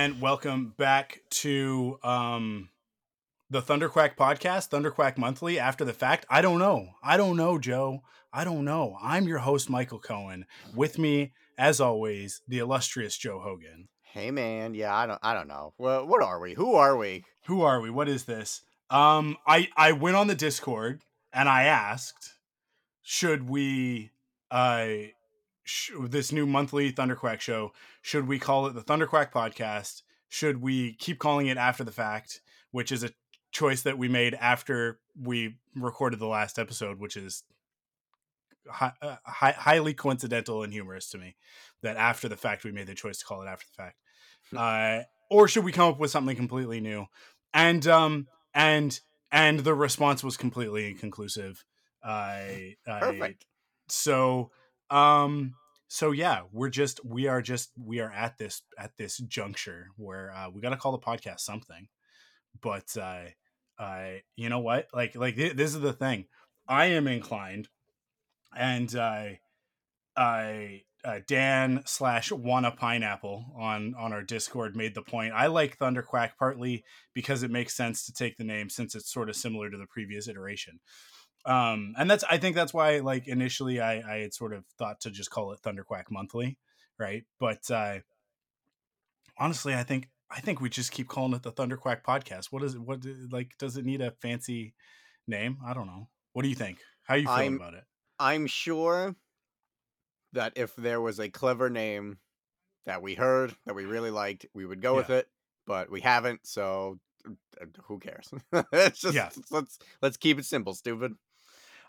And welcome back to um the Thunderquack podcast, Thunderquack Monthly after the fact. I don't know. I don't know, Joe. I don't know. I'm your host Michael Cohen. With me as always, the illustrious Joe Hogan. Hey man, yeah, I don't I don't know. Well, what are we? Who are we? Who are we? What is this? Um I I went on the Discord and I asked should we uh sh- this new monthly Thunderquack show, should we call it the Thunderquack podcast? Should we keep calling it after the fact, which is a choice that we made after we recorded the last episode, which is hi- uh, hi- highly coincidental and humorous to me that after the fact we made the choice to call it after the fact. Uh, or should we come up with something completely new? And um and and the response was completely inconclusive. I, I Perfect. so um so yeah we're just we are just we are at this at this juncture where uh we got to call the podcast something but uh uh you know what? Like like th- this is the thing. I am inclined and uh i uh, Dan slash wanna pineapple on on our Discord made the point. I like Thunderquack partly because it makes sense to take the name since it's sort of similar to the previous iteration um and that's i think that's why like initially i i had sort of thought to just call it thunderquack monthly right? But uh honestly i think i think we just keep calling it the thunderquack podcast. What is it what like does it need a fancy name? I don't know. What do you think? How you feeling I'm- about it? I'm sure that if there was a clever name that we heard that we really liked, we would go with it, but we haven't, so uh, who cares? it's just Yeah. let's let's keep it simple, stupid.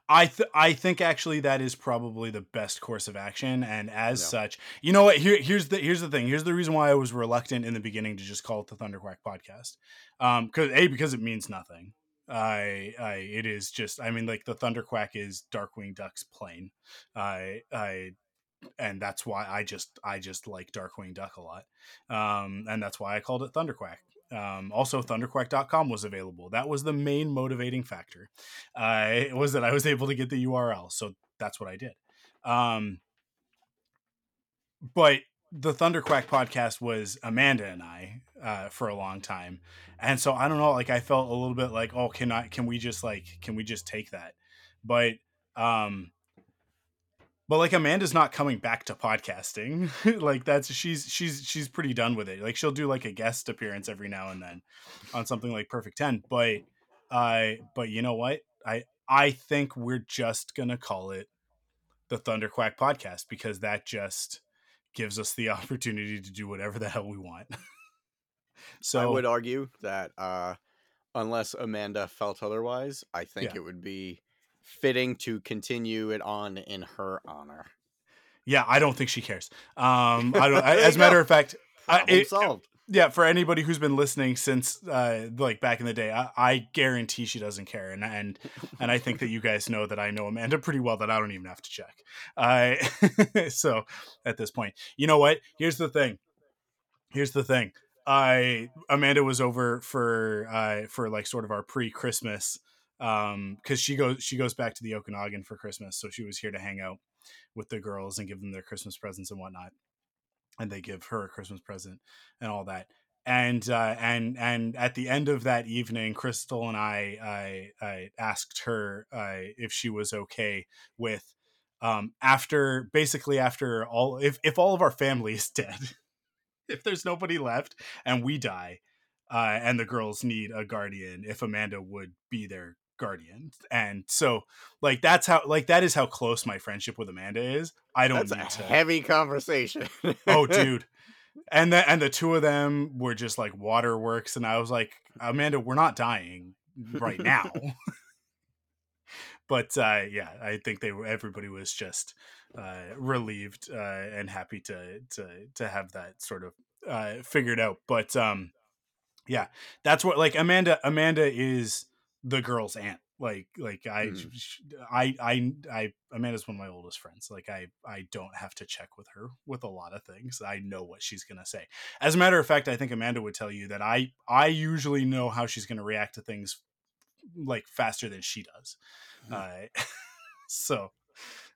I th- I think actually that is probably the best course of action, and as Yeah. such, you know what? Here, here's the here's the thing. Here's the reason why I was reluctant in the beginning to just call it the Thunderquack podcast. Um, because a because it means nothing. I I it is just I mean like the Thunderquack is Darkwing Duck's plane. I I and that's why I just I just like Darkwing Duck a lot. Um, and that's why I called it Thunderquack. Um, also, thunderquack.com was available. That was the main motivating factor. Uh, was that I was able to get the URL, so that's what I did. Um, but the Thunderquack podcast was Amanda and I uh, for a long time, and so I don't know. Like I felt a little bit like, oh, can I? Can we just like? Can we just take that? But um, but like Amanda's not coming back to podcasting. like that's she's she's she's pretty done with it. Like she'll do like a guest appearance every now and then on something like Perfect 10, but I but you know what? I I think we're just going to call it the Thunderquack podcast because that just gives us the opportunity to do whatever the hell we want. so I would argue that uh, unless Amanda felt otherwise, I think Yeah. it would be fitting to continue it on in her honor. yeah, I don't think she cares. Um I don't I, as a matter of fact, I, it- solved. yeah for anybody who's been listening since uh like back in the day I, I guarantee she doesn't care and and and i think that you guys know that i know amanda pretty well that i don't even have to check uh so at this point you know what here's the thing here's the thing i amanda was over for uh for like sort of our pre-christmas um because she goes she goes back to the okanagan for christmas so she was here to hang out with the girls and give them their christmas presents and whatnot and they give her a Christmas present and all that. And uh, and and at the end of that evening, Crystal and I I, I asked her uh, if she was okay with um, after basically after all if if all of our family is dead, if there's nobody left and we die, uh, and the girls need a guardian, if Amanda would be their guardian. And so like that's how like that is how close my friendship with Amanda is. I don't That's a to heavy conversation. oh dude and the, and the two of them were just like waterworks and i was like amanda we're not dying right now but uh, yeah i think they were everybody was just uh, relieved uh, and happy to to to have that sort of uh, figured out but um yeah that's what like amanda amanda is the girl's aunt like like I, sh- I I I Amanda's one of my oldest friends. Like I I don't have to check with her with a lot of things. I know what she's gonna say. As a matter of fact, I think Amanda would tell you that I I usually know how she's gonna react to things like faster than she does. Mhm. Uh, so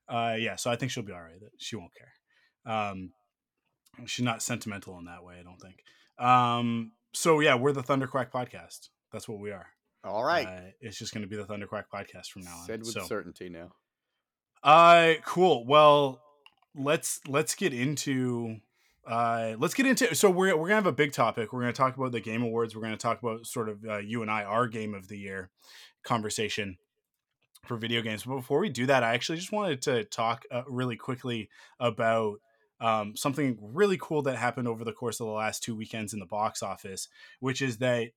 uh, yeah, so I think she'll be all right. She won't care. Um, she's not sentimental in that way. I don't think. Um, so yeah, we're the Thunderquack podcast. That's what we are. All right. Uh, it's just going to be the Thunderquack podcast from now on. Said with so, certainty now. uh, cool. Well, let's let's get into uh let's get into so we're we're gonna have a big topic. We're gonna talk about the game awards. We're gonna talk about sort of uh, you and I our game of the year conversation for video games. But before we do that, I actually just wanted to talk uh, really quickly about um, something really cool that happened over the course of the last two weekends in the box office, which is that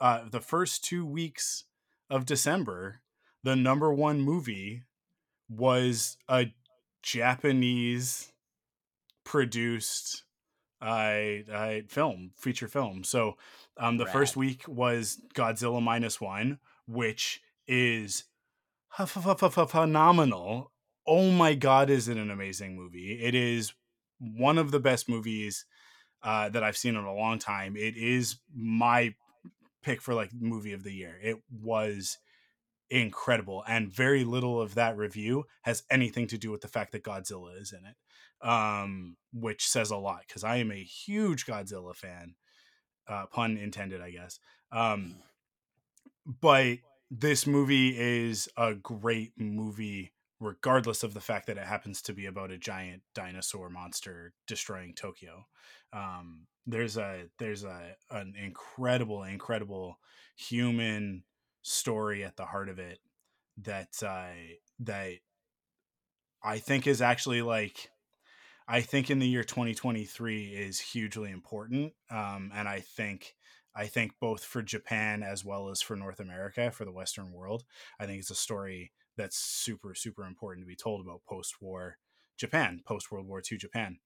uh, the first two weeks of December, the number one movie was a Japanese produced uh, uh, film, feature film. So um, the first week was Godzilla minus one, which is ph- ph- ph- ph- phenomenal. Oh my god, is it an amazing movie? It is one of the best movies uh, that I've seen in a long time. It is my pick for like movie of the year. It was incredible, and very little of that review has anything to do with the fact that Godzilla is in it, um, which says a lot because I am a huge Godzilla fan. Uh, pun intended, I guess. Um, but this movie is a great movie regardless of the fact that it happens to be about a giant dinosaur monster destroying Tokyo. Um, there's a there's a an incredible incredible human story at the heart of it that uh, that I think is actually like I think in the year 2023 is hugely important, um, and I think I think both for Japan as well as for North America, for the Western world, I think it's a story that's super super important to be told about post-war Japan, post World War II Japan,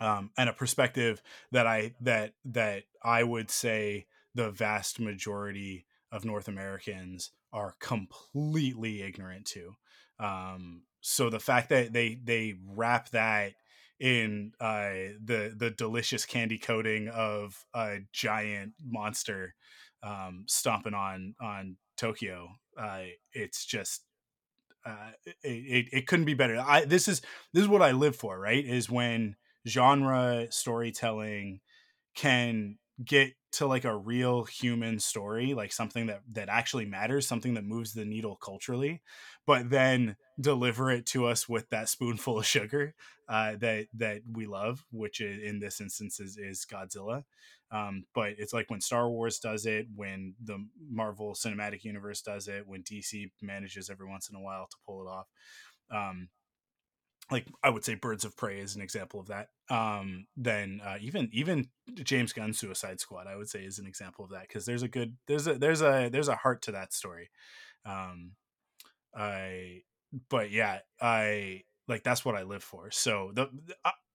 um, and a perspective that I that that I would say the vast majority of North Americans are completely ignorant to. Um, so the fact that they they wrap that in uh, the the delicious candy coating of a giant monster um, stomping on on Tokyo, uh, it's just uh, it, it, it couldn't be better. I this is this is what I live for. Right, is when genre storytelling can get to like a real human story like something that that actually matters something that moves the needle culturally but then deliver it to us with that spoonful of sugar uh, that that we love which in this instance is, is godzilla. Um, but it's like when star wars does it when the marvel cinematic universe does it when dc manages every once in a while to pull it off. Um, like I would say Birds of Prey is an example of that. Um, then uh, even even James Gunn Suicide Squad, I would say, is an example of that because there's a good there's a there's a there's a heart to that story. Um, I but yeah, I like that's what I live for. So the,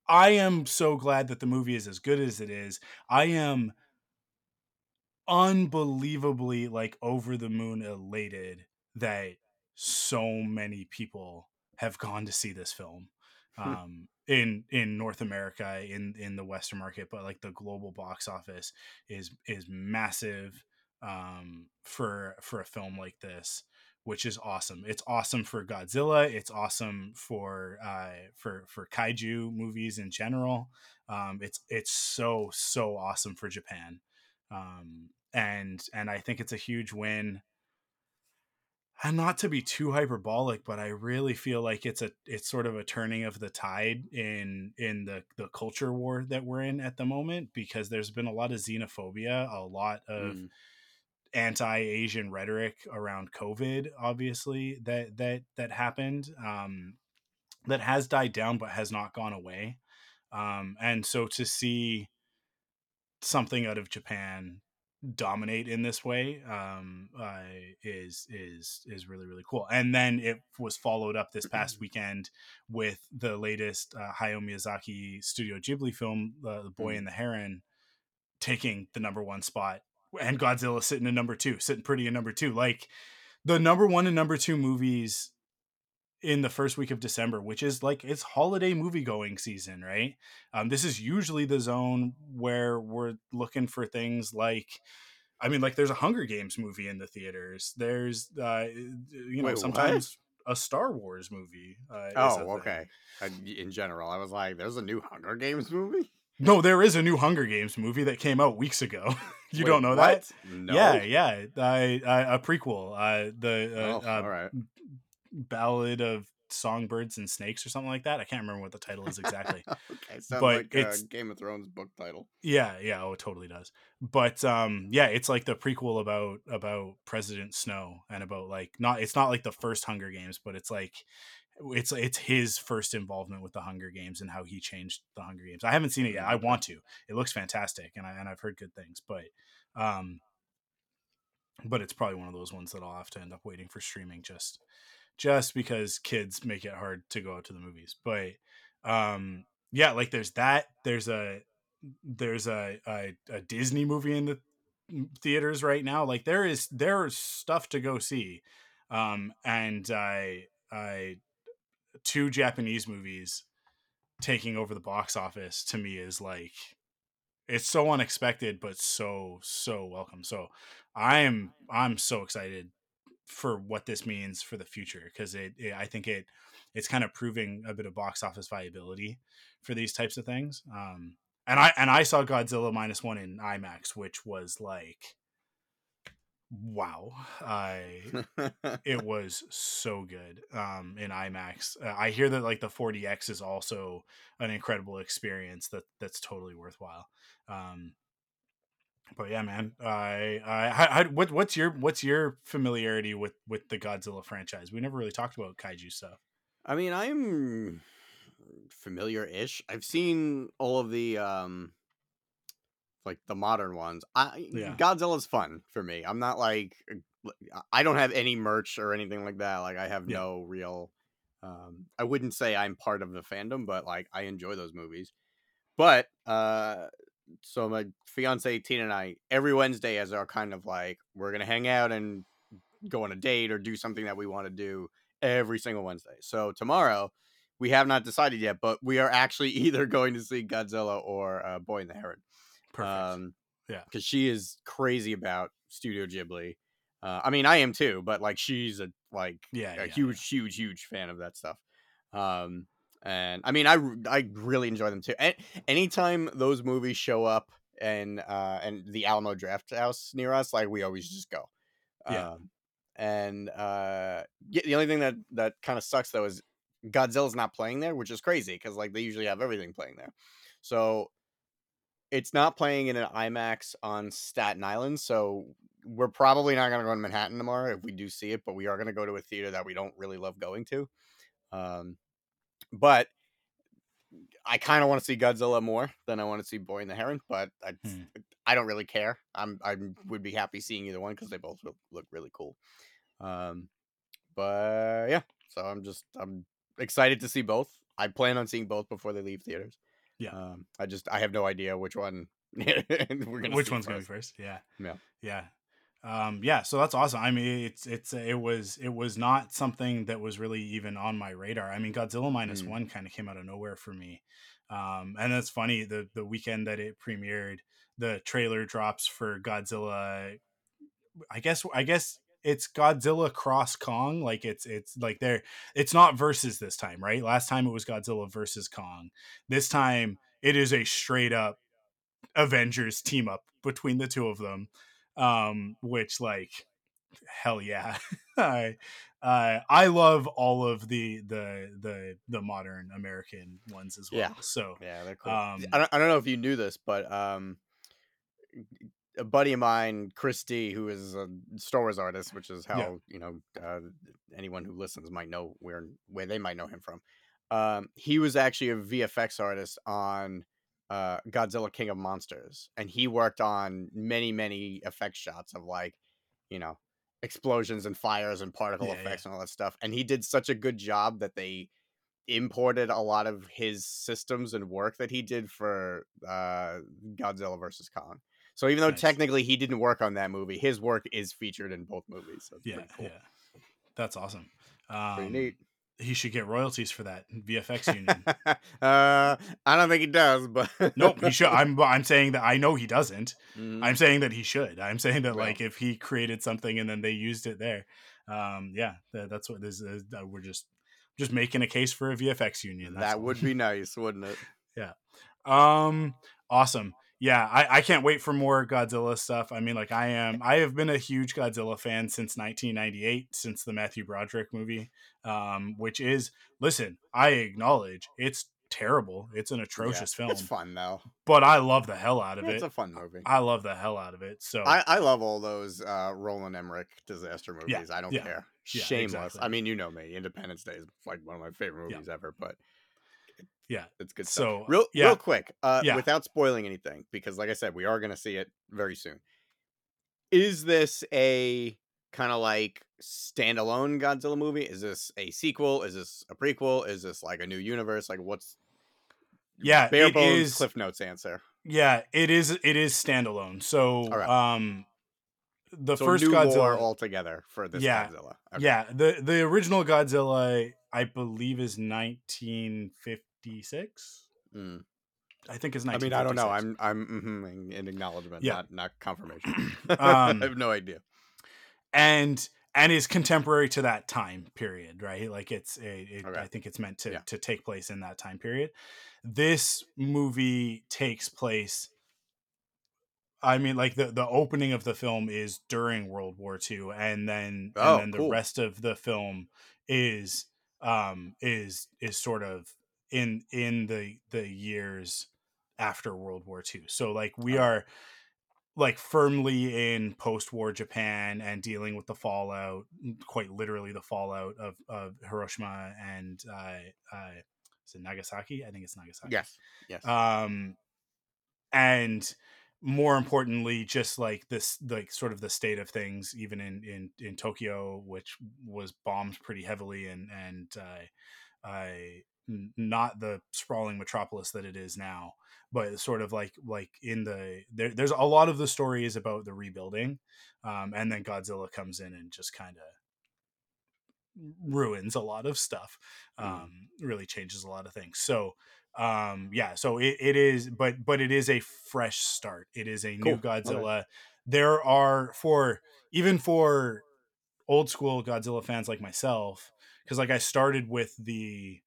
I am so glad that the movie is as good as it is. I am unbelievably like over the moon elated that so many people have gone to see this film um in in north america in in the western market but like the global box office is is massive um for for a film like this which is awesome. It's awesome for godzilla it's awesome for uh for for kaiju movies in general um it's it's so so awesome for japan um and and i think it's a huge win and not to be too hyperbolic but i really feel like it's a it's sort of a turning of the tide in in the the culture war that we're in at the moment because there's been a lot of xenophobia a lot of Mm. anti-asian rhetoric around covid obviously that that that happened um that has died down but has not gone away Um, and so to see something out of Japan dominate in this way um, uh, is is is really really cool. And then it was followed up this past weekend with the latest uh, Hayao Miyazaki Studio Ghibli film, uh, The Boy Mm. and the Heron, taking the number one spot, and Godzilla sitting in number two, sitting pretty in number two. Like the number one and number two movies in the first week of December, which is like it's holiday movie going season, right? Um, this is usually the zone where we're looking for things like, I mean, like there's a Hunger Games movie in the theaters. There's, uh, you know, Wait, what? sometimes a Star Wars movie. Uh, Oh, okay. Uh, in general, I was like, "There's a new Hunger Games movie." No, there is a new Hunger Games movie that came out weeks ago. you Wait, don't know what? that? No. Yeah, yeah, I, I, a prequel. Uh, the uh, Oh, uh, all right. Ballad of Songbirds and Snakes or something like that. I can't remember what the title is exactly. okay, sounds But like a it's- Game of Thrones book title. Yeah, yeah, oh, it totally does. But um, yeah, it's like the prequel about about President Snow and about like not it's not like the first Hunger Games, but it's like it's it's his first involvement with the Hunger Games and how he changed the Hunger Games. I haven't seen it yet. I want to. It looks fantastic, and I and I've heard good things, but um, but it's probably one of those ones that I'll have to end up waiting for streaming just just because kids make it hard to go out to the movies. But um, yeah, like there's that. There's a there's a, a a Disney movie in the theaters right now. Like there is there's stuff to go see, um, and I I two Japanese movies taking over the box office to me is like it's so unexpected but so so welcome. So I am I'm so excited for what this means for the future because it, it I think it it's kind of proving a bit of box office viability for these types of things. Um, and I and I saw Godzilla minus one in IMAX, which was like, wow, I it was so good um, in IMAX. Uh, I hear that like the 4DX is also an incredible experience that that's totally worthwhile. Um, but yeah, man, I, I, how, what, what's your, what's your familiarity with with the Godzilla franchise? We never really talked about kaiju stuff. I mean, I'm familiar-ish. I've seen all of the um like the modern ones. I Yeah. Godzilla's fun for me. I'm not like I don't have any merch or anything like that. Like I have Yeah. no real um I wouldn't say I'm part of the fandom, but like I enjoy those movies. But uh so my fiance Tina and I every Wednesday as our kind of like we're going to hang out and go on a date or do something that we want to do every single Wednesday. So tomorrow we have not decided yet, but we are actually either going to see Godzilla or uh, Boy and the Heron. Perfect. Um, Yeah. because she is crazy about Studio Ghibli. Uh, I mean, I am too, but like she's a like yeah, a yeah, huge, huge, huge fan of that stuff. Um, and I mean, I I really enjoy them too. And anytime those movies show up and uh and the Alamo Draft House near us, like we always just go. Yeah. Um, and uh, yeah, the only thing that that kind of sucks though is Godzilla's not playing there, which is crazy because like they usually have everything playing there. So it's not playing in an IMAX on Staten Island, so we're probably not going to go to Manhattan tomorrow if we do see it, but we are going to go to a theater that we don't really love going to. Um, but I kind of want to see Godzilla more than I want to see Boy and the Heron, but I, Hmm. I don't really care. I'm I would be happy seeing either one because they both look, look really cool. Um, but yeah, so I'm just I'm excited to see both. I plan on seeing both before they leave theaters. Yeah. Um, I just I have no idea which one we're gonna. Which one's going first. first? Yeah. Yeah. Yeah. Um, yeah, so that's awesome. I mean, it's it's it was it was not something that was really even on my radar. I mean, Godzilla minus Mm. one kind of came out of nowhere for me, um, and that's funny. The the weekend that it premiered, the trailer drops for Godzilla. I guess I guess it's Godzilla cross Kong. Like it's it's like they're it's not versus this time, right? Last time it was Godzilla versus Kong. This time it is a straight up Avengers team up between the two of them um which like hell yeah i uh i love all of the the the the modern american ones as well Yeah. so Yeah, they're cool. Um, I don't I don't know if you knew this, but um, a buddy of mine, Chris D, who is a Star Wars artist, which is how Yeah. you know uh, anyone who listens might know where where they might know him from. Um, he was actually a VFX artist on uh, Godzilla King of Monsters, and he worked on many, many effect shots of like, you know, explosions and fires and particle Yeah, effects and all that stuff. And he did such a good job that they imported a lot of his systems and work that he did for uh, Godzilla versus Kong. So even though Nice. technically he didn't work on that movie, his work is featured in both movies. So Yeah, cool. yeah, that's awesome. Um, Pretty neat. He should get royalties for that VFX union. uh, I don't think he does, but nope, he should. I'm I'm saying that I know he doesn't. Mhm. I'm saying that he should. I'm saying that Well. like if he created something and then they used it there, um, yeah, tha- that's what this is. Uh, we're just just making a case for a VFX union. that's that would be nice, wouldn't it? Yeah. Um, awesome. Yeah, I, I can't wait for more Godzilla stuff. I mean, like I am, I have been a huge Godzilla fan since 1998, since the Matthew Broderick movie. Um, which is, listen, I acknowledge it's terrible. It's an atrocious Yeah, film, It's fun though. but I love the hell out of It's it. It's a fun movie. I love the hell out of it. So I, I love all those uh, Roland Emmerich disaster movies. Yeah, I don't yeah, care. yeah, Shameless. exactly. I mean, you know me. Independence Day is like one of my favorite Yeah. movies ever. But Yeah. it's good So, stuff. Real, yeah. real quick, uh, Yeah. without spoiling anything, because like I said, we are going to see it very soon. Is this a kind of like standalone Godzilla movie? Is this a sequel? Is this a prequel? Is this like a new universe? Like what's yeah, bare it bones is- Cliff Notes answer? Yeah, it is. It is standalone. So, Alright. um, the so first Godzilla altogether for this Yeah, Godzilla. Okay. Yeah, the the original Godzilla, I believe, is 1956. Mm. I think is nice. I mean, I don't know. I'm I'm mhm, in acknowledgement, Yeah. not not confirmation. Um, I have no idea. and and is contemporary to that time period, right? Like it's a, it, Okay. I think it's meant to Yeah. to take place in that time period. This movie takes place. I mean, like the the opening of the film is during World War II, and then Oh, and then cool. the rest of the film is um is is sort of in in the the years after World War II. So like we are like firmly in post-war Japan and dealing with the fallout, quite literally the fallout of, of Hiroshima and uh, uh, is it Nagasaki? I think it's Nagasaki. Yes. Yes. Um, and more importantly, just like this, like sort of the state of things, even in in in Tokyo, which was bombed pretty heavily, and and uh, I not the sprawling metropolis that it is now, but sort of like like in the there, there's a lot of the story is about the rebuilding, um, and then Godzilla comes in and just kind of ruins a lot of stuff, Mm. um, really changes a lot of things. So um yeah so it, it is but but it is a fresh start it is a new Cool. Okay. godzilla there are for even for old school godzilla fans like myself because like i started with the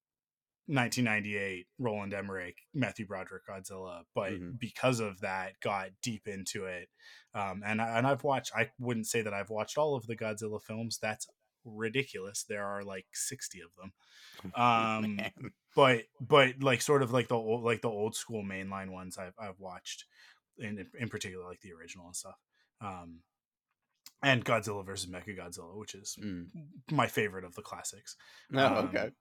1998 roland emmerich matthew broderick godzilla but Mhm. because of that got deep into it um and and i've watched i wouldn't say that i've watched all of the godzilla films that's ridiculous there are like 60 of them um Man. but but like sort of like the old like the old school mainline ones I've I've watched in in particular like the original and stuff. Um and Godzilla versus Mechagodzilla, which is Mm. my favorite of the classics. Oh, Um, okay.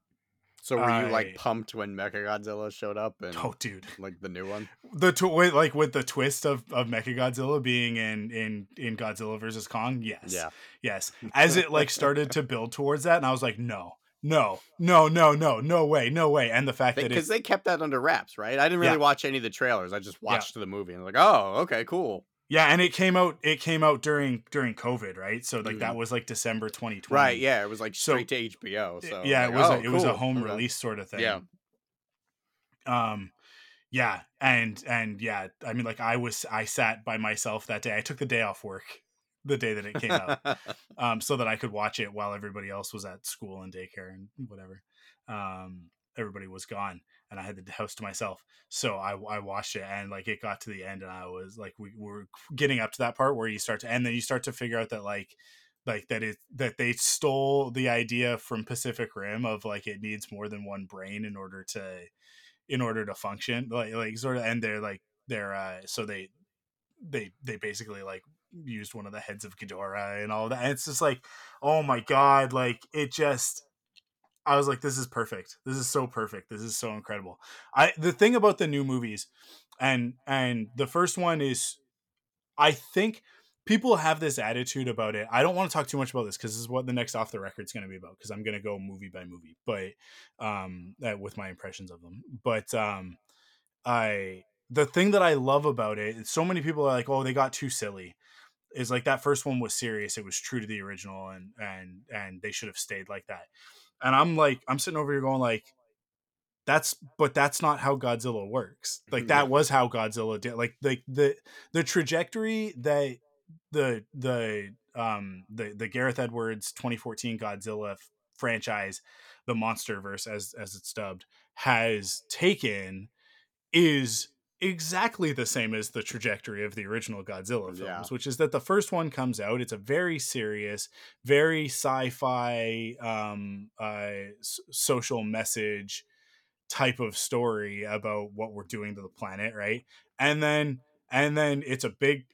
So were you I- like pumped when Mechagodzilla showed up and Oh dude. like the new one? The tw- with, like with the twist of of Mechagodzilla being in in in Godzilla versus Kong. Yes. Yeah. Yes. As it like started to build towards that and I was like no. No. No, no, no. No way. No way. And the fact that Because it's they kept that under wraps, right? I didn't really Yeah. watch any of the trailers. I just watched the movie and was like, oh, okay, cool. Yeah, and it came out. It came out during during COVID, right? So like that Mhm. was like December 2020. Right, yeah, it was like So- straight to HBO. So yeah, like, it was oh, a, it was a home okay. release sort of thing. Yeah. Um, yeah, and and yeah, I mean, like I was, I sat by myself that day. I took the day off work, the day that it came out, um, so that I could watch it while everybody else was at school and daycare and whatever. Um, everybody was gone, and I had the house to myself. So I, I watched it, and like it got to the end, and I was like, we were getting up to that part where you start to, and then you start to figure out that like, like that it that they stole the idea from Pacific Rim of like it needs more than one brain in order to, in order to function, like like sort of, and they're like they're uh so they they they basically like used one of the heads of Ghidorah and all that. And it's just like, oh my god, like it just I was like, this is perfect. This is so perfect. This is so incredible. I the thing about the new movies, and and the first one is, I think people have this attitude about it. I don't want to talk too much about this because this is what the next off the record is going to be about. Because I'm going to go movie by movie, but um, with my impressions of them. But um, I the thing that I love about it, so many people are like, oh, they got too silly. Is like that first one was serious. It was true to the original, and and and they should have stayed like that. And I'm like, I'm sitting over here going like, that's but that's not how Godzilla works. Like that was how Godzilla did. Like the the the trajectory that the the um the the Gareth Edwards 2014 Godzilla franchise, the MonsterVerse as as it's dubbed, has taken is exactly the same as the trajectory of the original Godzilla films, yeah. which is that the first one comes out. It's a very serious, very sci-fi, um, uh, s- social message type of story about what we're doing to the planet, right? And then and then it's a big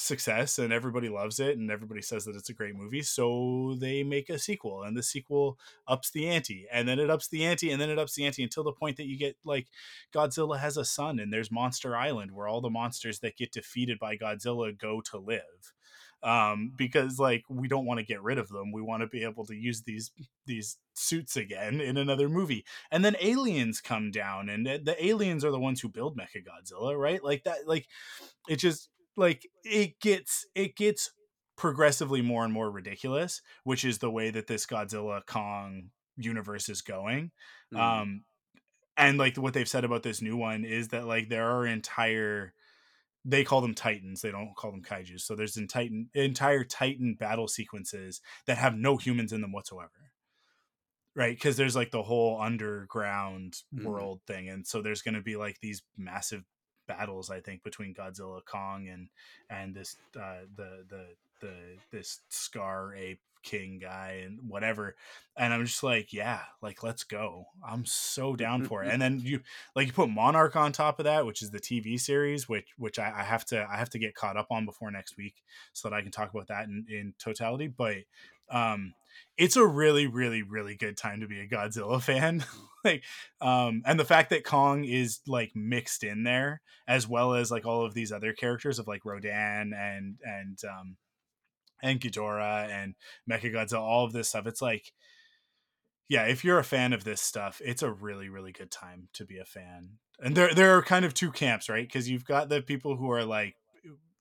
success and everybody loves it and everybody says that it's a great movie so they make a sequel and the sequel ups the ante and then it ups the ante and then it ups the ante until the point that you get like Godzilla has a son and there's Monster Island where all the monsters that get defeated by Godzilla go to live um, because like we don't want to get rid of them. We want to be able to use these these suits again in another movie. And then aliens come down, and the aliens are the ones who build Mecha Godzilla, right? Like that. Like it just like it gets it gets progressively more and more ridiculous, which is the way that this Godzilla Kong universe is going. Mm. Um and like what they've said about this new one is that like there are entire they call them titans they don't call them kaiju so there's in titan entire titan battle sequences that have no humans in them whatsoever right because there's like the whole underground mm. world thing and so there's going to be like these massive battles I think between Godzilla, Kong, and and this uh, the the the this Scar ape king guy and whatever and i'm just like yeah like let's go. I'm so down for it and then you like you put monarch on top of that which is the tv series which which I, I, have to i have to get caught up on before next week so that i can talk about that in, in totality but um it's a really really really good time to be a godzilla fan like um and the fact that kong is like mixed in there as well as like all of these other characters of like rodan and and um and Ghidorah and Mechagodzilla, all of this stuff. It's like, yeah, if you're a fan of this stuff, it's a really, really good time to be a fan. And there, there are kind of two camps, right? Because you've got the people who are like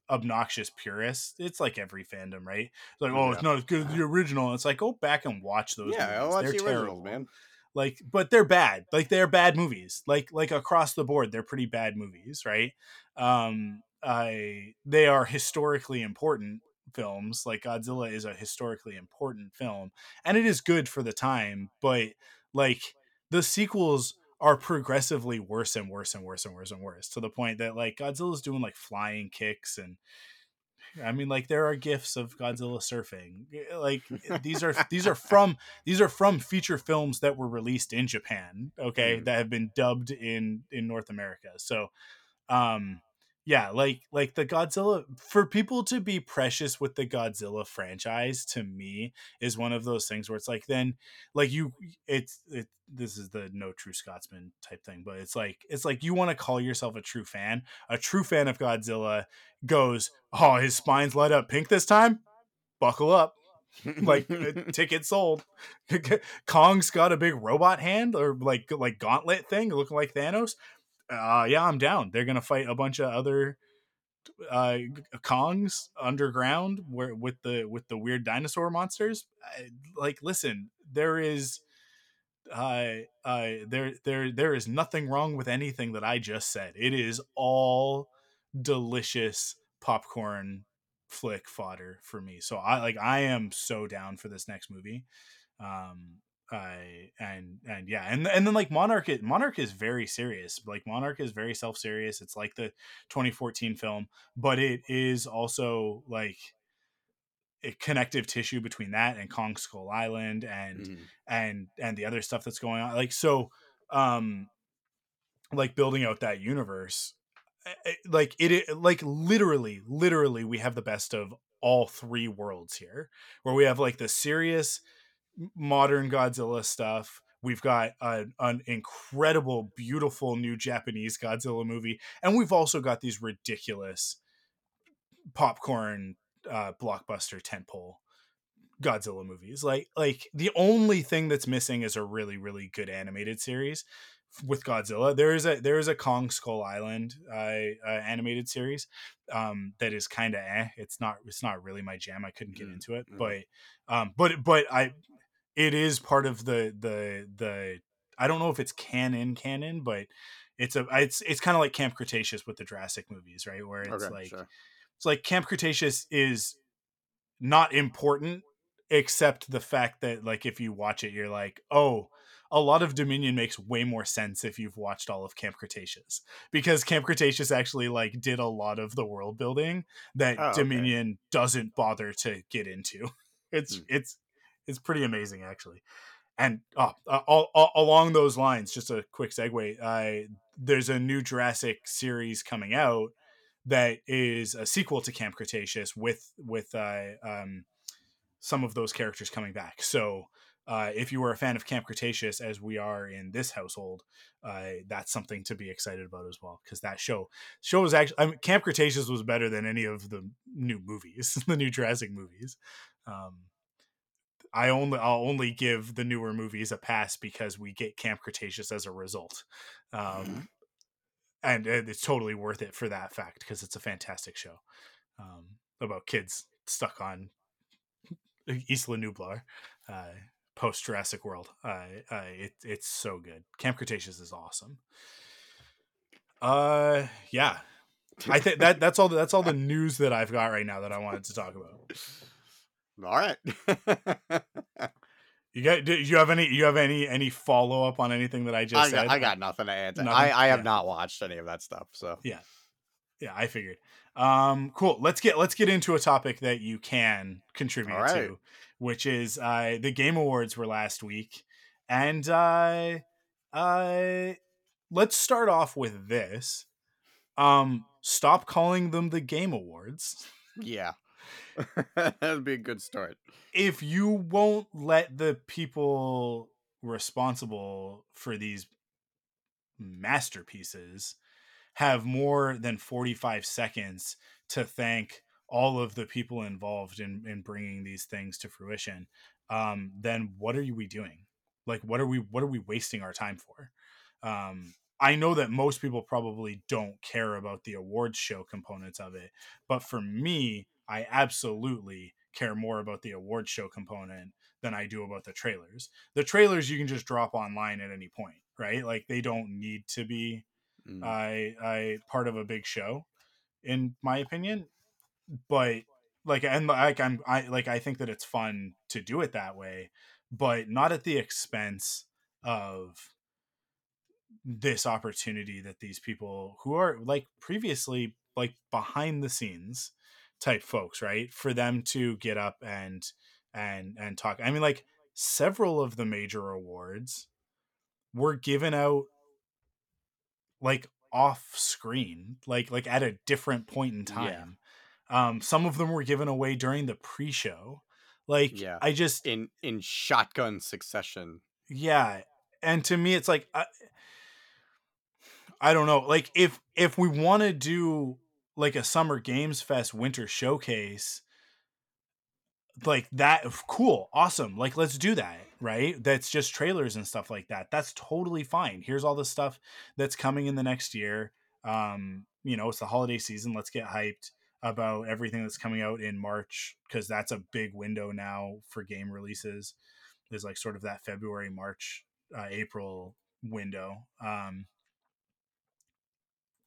obnoxious purists. It's like every fandom, right? It's like, oh, yeah. it's not as good as the original. It's like, go back and watch those. Yeah, movies. Watch they're the originals, man. Like, but they're bad. Like they're bad movies. Like, like across the board, they're pretty bad movies, right? Um, I they are historically important films like godzilla is a historically important film and it is good for the time but like the sequels are progressively worse and worse and worse and worse and worse to the point that like godzilla's doing like flying kicks and I mean, like there are gifs of Godzilla surfing. Like these are these are from these are from feature films that were released in Japan. Okay, mm. that have been dubbed in in North America. So, um, yeah like like the godzilla for people to be precious with the godzilla franchise to me is one of those things where it's like then like you it's it this is the no true scotsman type thing but it's like it's like you want to call yourself a true fan a true fan of godzilla goes oh his spine's light up pink this time? Buckle up. Like uh, ticket sold. Kong's got a big robot hand or like like gauntlet thing looking like thanos uh, yeah, I'm down. They're gonna fight a bunch of other uh, Kongs underground where with the with the weird dinosaur monsters. I, like, listen, there is uh, uh, there there there is nothing wrong with anything that I just said. It is all delicious popcorn flick fodder for me. So I like I am so down for this next movie. Um, uh, and and yeah, and and then like Monarch, Monarch is very serious. Like Monarch is very self serious. It's like the 2014 film, but it is also like a connective tissue between that and Kong Skull Island and mm-hmm. and and the other stuff that's going on. Like so, um, like building out that universe, eh, eh, like it, like literally, literally, we have the best of all three worlds here, where we have like the serious modern Godzilla stuff We've got a, an incredible, beautiful new Japanese Godzilla movie, and we've also got these ridiculous popcorn uh, blockbuster tentpole Godzilla movies. Like like the only thing that's missing is a really really good animated series with Godzilla. There is a there is a Kong Skull Island uh, uh animated series um that is kind of eh. It's not it's not really my jam. I couldn't get Mm, into it, mhm. but um but but I it is part of the the the I don't know if it's canon canon, but it's a it's it's kind of like Camp Cretaceous with the Jurassic movies, right? Where it's okay, like sure. it's like Camp Cretaceous is not important except the fact that like if you watch it you're like, "Oh, a lot of Dominion makes way more sense if you've watched all of Camp Cretaceous." Because Camp Cretaceous actually like did a lot of the world building that Oh, okay. Dominion doesn't bother to get into. It's Hmm. it's it's pretty amazing actually. And oh, uh, all, all, along those lines, just a quick segue. Uh, there's a new Jurassic series coming out that is a sequel to Camp Cretaceous with with uh, um, some of those characters coming back. So uh, if you were a fan of Camp Cretaceous, as we are in this household, uh, that's something to be excited about as well. Because that show show was actually I mean, Camp Cretaceous was better than any of the new movies, the new Jurassic movies. Um, I only I'll only give the newer movies a pass because we get Camp Cretaceous as a result. Um, and it's totally worth it for that fact because it's a fantastic show um, about kids stuck on Isla Nublar, uh, post Jurassic World. Uh, uh, it, it's so good. Camp Cretaceous is awesome. Uh, yeah, I think that that's all. That's all the news that I've got right now that I wanted to talk about. All right. You got? Do you have any? You have any any follow up on anything that I just I said? I got nothing to answer. Nothing? I, I have Yeah. not watched any of that stuff. So yeah yeah, i figured um cool let's get let's get into a topic that you can contribute right. to which is uh the game awards were last week and uh uh let's start off with this um stop calling them the game awards yeah, that'd be a good start. if you won't let the people responsible for these masterpieces have more than 45 seconds to thank all of the people involved in, in bringing these things to fruition um, then what are we doing like what are we what are we wasting our time for um, i know that most people probably don't care about the awards show components of it but for me i absolutely care more about the awards show component than i do about the trailers the trailers you can just drop online at any point right like they don't need to be Mm. I I part of a big show, in my opinion. But like and like I'm I like I think that it's fun to do it that way, but not at the expense of this opportunity that these people who are like previously like behind the scenes type folks, right? For them to get up and and and talk. I mean like several of the major awards were given out like off screen like like at a different point in Yeah. time um some of them were given away during the pre-show like Yeah. i just in in shotgun succession. yeah and to me it's like i, I don't know like if if we want to do like a summer games fest winter showcase like that cool awesome like let's do that right? That's just trailers and stuff like that that's totally fine here's all the stuff that's coming in the next year um you know it's the holiday season let's get hyped about everything that's coming out in march because that's a big window now for game releases is like sort of that february march uh, april window um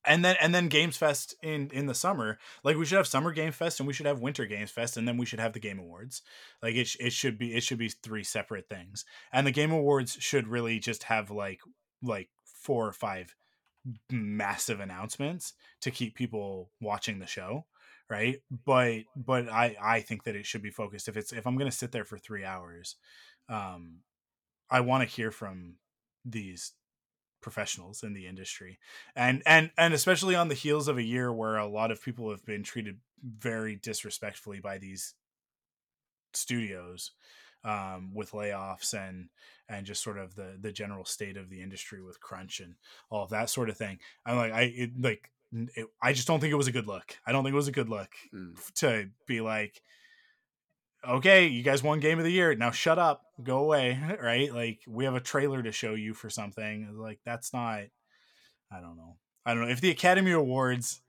and then and then games fest in in the summer like we should have summer game fest and we should have winter games fest and then we should have the game awards. Like it, it should be it should be three separate things. And the game awards should really just have like like four or five massive announcements to keep people watching the show right? But but i i think that it should be focused. If it's if i'm to sit there for 3 hours um i want to hear from these professionals in the industry and and and especially on the heels of a year where a lot of people have been treated very disrespectfully by these studios um, with layoffs and and just sort of the the general state of the industry with crunch and all of that sort of thing. I'm like I it, like it, I just don't think it was a good look. I don't think it was a good look Mm. to be like, okay, you guys won game of the year. Now shut up, go away. Right? Like we have a trailer to show you for something. Like that's not. I don't know. I don't know if the Academy Awards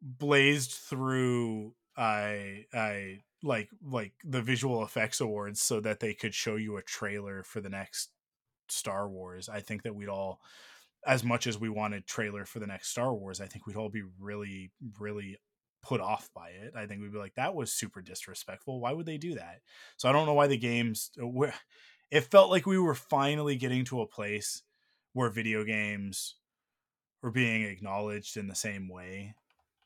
blazed through I I like like the visual effects awards so that they could show you a trailer for the next Star Wars. I think that we'd all as much as we wanted trailer for the next Star Wars, I think we'd all be really really put off by it. I think we'd be like that was super disrespectful. Why would they do that? So I don't know why the games it felt like we were finally getting to a place where video games were being acknowledged in the same way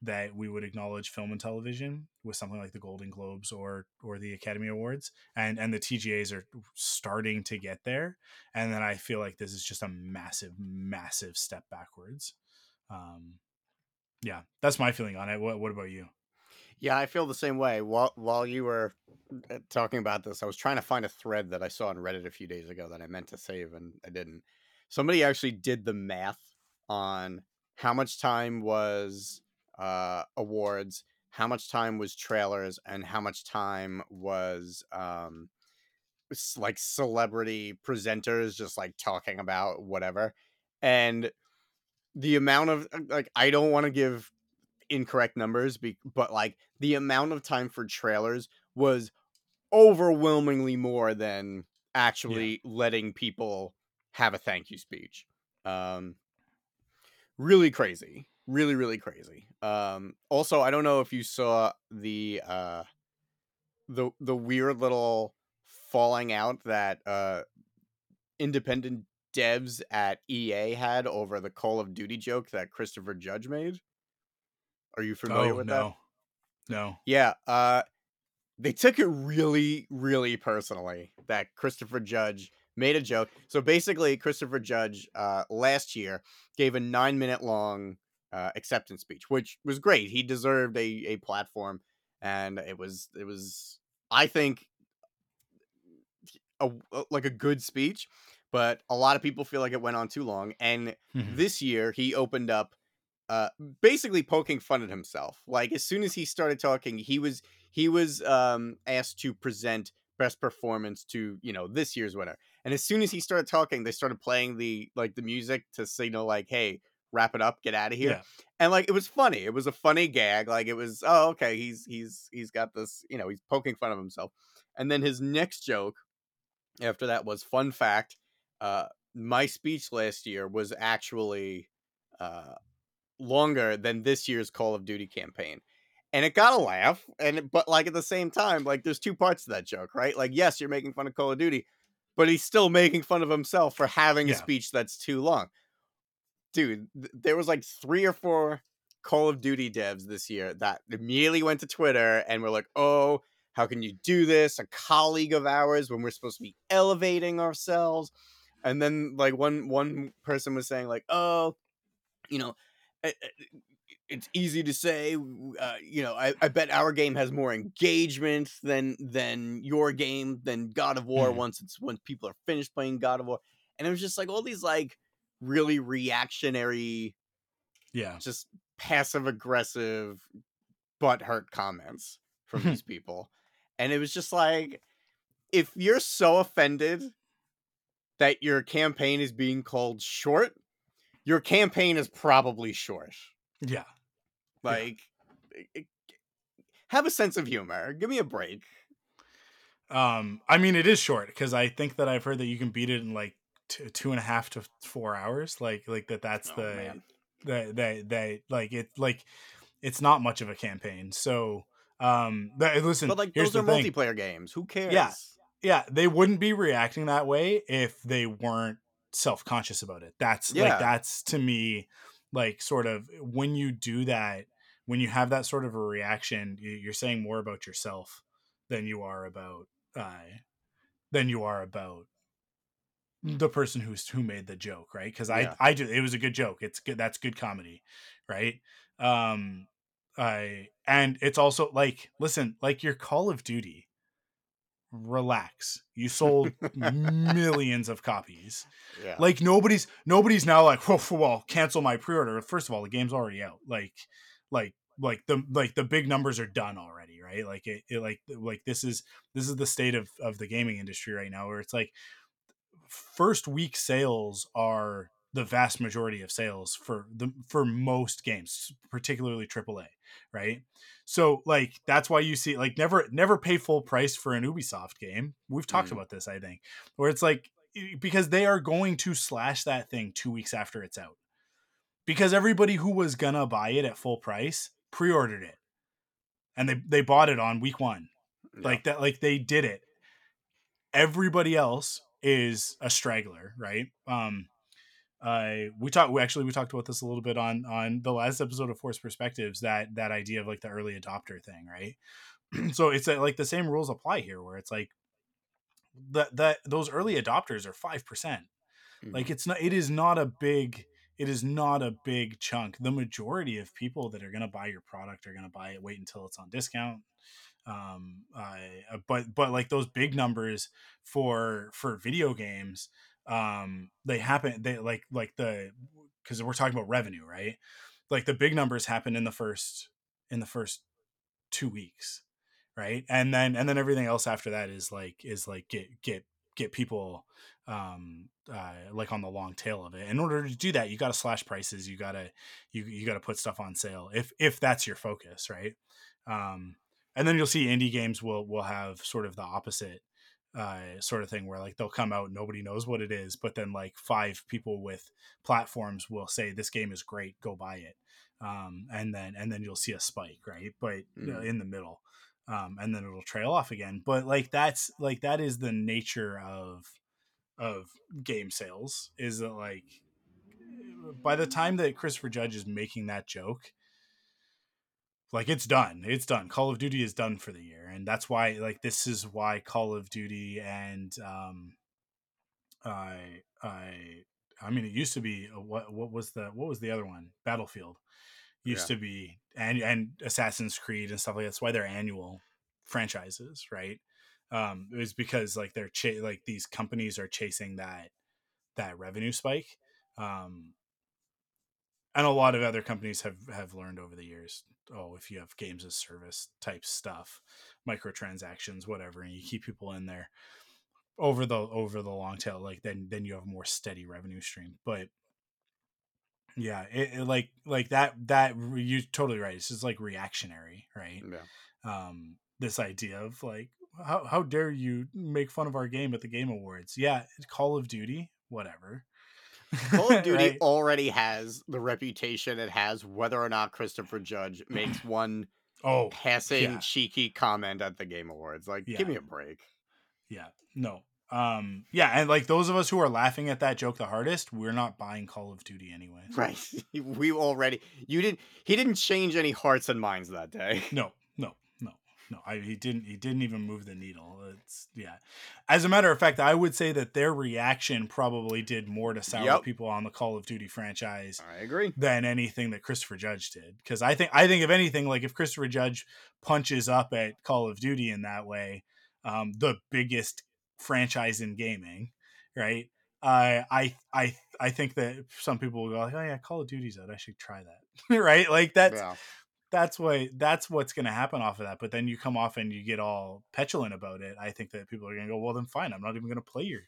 that we would acknowledge film and television with something like the Golden Globes or or the Academy Awards, and and the TGAs are starting to get there, and then I feel like this is just a massive, massive step backwards. Um, yeah, that's my feeling on it. What what about you? Yeah, I feel the same way. While while you were uh, talking about this, I was trying to find a thread that I saw on Reddit a few days ago that I meant to save and I didn't. Somebody actually did the math on how much time was uh, awards, how much time was trailers, and how much time was um, like celebrity presenters just like talking about whatever. And the amount of uh, like, I don't want to give incorrect numbers, be- but like the amount of time for trailers was overwhelmingly more than actually letting people have a thank you speech. Um, really crazy really really crazy um also i don't know if you saw the uh the the weird little falling out that uh independent devs at ea had over the call of duty joke that christopher judge made? Are you familiar oh with no, that? no. yeah uh they took it really really personally that christopher judge made a joke. So basically christopher judge uh last year gave a nine minute long uh, acceptance speech, which was great. He deserved a, a platform, and it was it was I think a, a- like a good speech, but a lot of people feel like it went on too long. And Mhm. this year he opened up, uh, basically poking fun at himself. Like as soon as he started talking, he was he was um asked to present best performance to you know this year's winner. And as soon as he started talking, they started playing the like the music to signal like, hey, wrap it up, get out of here Yeah. and like it was funny it was a funny gag like it was oh okay he's he's he's got this you know he's poking fun of himself and then his next joke after that was fun fact uh my speech last year was actually uh longer than this year's call of duty campaign and it got a laugh and it- but like at the same time like there's two parts to that joke right like yes you're making fun of call of duty but he's still making fun of himself for having a speech that's too long dude, th- there was like three or four Call of Duty devs this year that immediately went to Twitter and were like, "Oh, how can you do this? A colleague of ours when we're supposed to be elevating ourselves." And then like one one person was saying like, "Oh, you know, eh, eh, it's easy to say, uh, you know, I, I bet our game has more engagement than than your game than God of War Mhm. once it's once people are finished playing God of War." And it was just like all these like really reactionary Yeah. just passive aggressive butt hurt comments from these people and it was just like if you're so offended that your campaign is being called short your campaign is probably short Yeah. Yeah. like it- it- have a sense of humor give me a break Um, I mean, it is short because I think that I've heard that you can beat it in like two, two and a half to four hours. Like, like that. That's Oh, the that that that like it like it's not much of a campaign. So, um, but listen, but like those are the thing. multiplayer games who cares yeah, they wouldn't be reacting that way if they weren't self conscious about it. That's Yeah. like that's to me like sort of when you do that, when you have that sort of a reaction, you're saying more about yourself than you are about uh than you are about the person who's who made the joke, right? Because Yeah. I I do it was a good joke. It's good. That's good comedy, right? Um, I and it's also like listen, like your Call of Duty, relax. You sold millions of copies. Yeah. Like nobody's nobody's now like, well, well, cancel my pre-order. First of all, the game's already out. Like, like, like the like the big numbers are done already, right? Like it, it like like this is this is the state of of the gaming industry right now, where it's like first week sales are the vast majority of sales for the for most games, particularly AAA, right? So like that's why you see like never never pay full price for an Ubisoft game. We've talked Mhm. about this, I think, where it's like because they are going to slash that thing 2 weeks after it's out. Because everybody who was gonna buy it at full price pre-ordered it. And they they bought it on week 1 Yeah. like that like they did it everybody else is a straggler right um uh we talked we actually we talked about this a little bit on on the last episode of force perspectives that that idea of like the early adopter thing right? So it's uh, like the same rules apply here where it's like that that those early adopters are 5% like Mhm. it's not it is not a big it is not a big chunk. The majority of people that are going to buy your product are going to buy it wait until it's on discount. Um I uh, but but like those big numbers for for video games um they happen they like like the because we're talking about revenue right? Like the big numbers happen in the first in the first two weeks right? And then and then everything else after that is like is like get get get people um uh like on the long tail of it. In order to do that you got to slash prices you got to you you got to put stuff on sale if if that's your focus right? Um and then you'll see indie games will will have sort of the opposite uh sort of thing where like they'll come out nobody knows what it is but then like five people with platforms will say this game is great go buy it. Um and then and then you'll see a spike right? But you know, Mhm. in the middle um and then it'll trail off again. But like that's like that is the nature of of game sales is that like by the time that Christopher Judge is making that joke like it's done. It's done. Call of duty is done for the year and that's why like this is why call of duty and um i i i mean it used to be uh, what what was the what was the other one? Battlefield. Used Yeah. to be and and assassin's creed and stuff like that. that's why they're annual franchises right? Um it was because like they're cha- like these companies are chasing that that revenue spike. Um and a lot of other companies have have learned over the years oh if you have games as service type stuff microtransactions whatever and you keep people in there over the over the long tail like then then you have a more steady revenue stream. But yeah it, it like like that that you're totally right it's just like reactionary right? Yeah. um this idea of like how, how dare you make fun of our game at the game awards? Yeah call of duty whatever Call of Duty Right? already has the reputation it has, whether or not Christopher Judge makes one oh passing yeah. cheeky comment at the Game Awards. Like, Yeah. give me a break. Yeah. No. Um yeah, and like those of us who are laughing at that joke the hardest, we're not buying Call of Duty anyway. Right. we already you didn't he didn't change any hearts and minds that day. No, no. I he didn't he didn't even move the needle. It's yeah. As a matter of fact, I would say that their reaction probably did more to sour Yep. people on the Call of Duty franchise I agree. than anything that Christopher Judge did. Because I think I think if anything, like if Christopher Judge punches up at Call of Duty in that way, um, the biggest franchise in gaming, right? I I I I think that some people will go, like, oh yeah, Call of Duty's out. I should try that, right? Like that's yeah. That's why that's what's going to happen off of that. But then you come off and you get all petulant about it. I think that people are going to go, well, then fine. I'm not even going to play your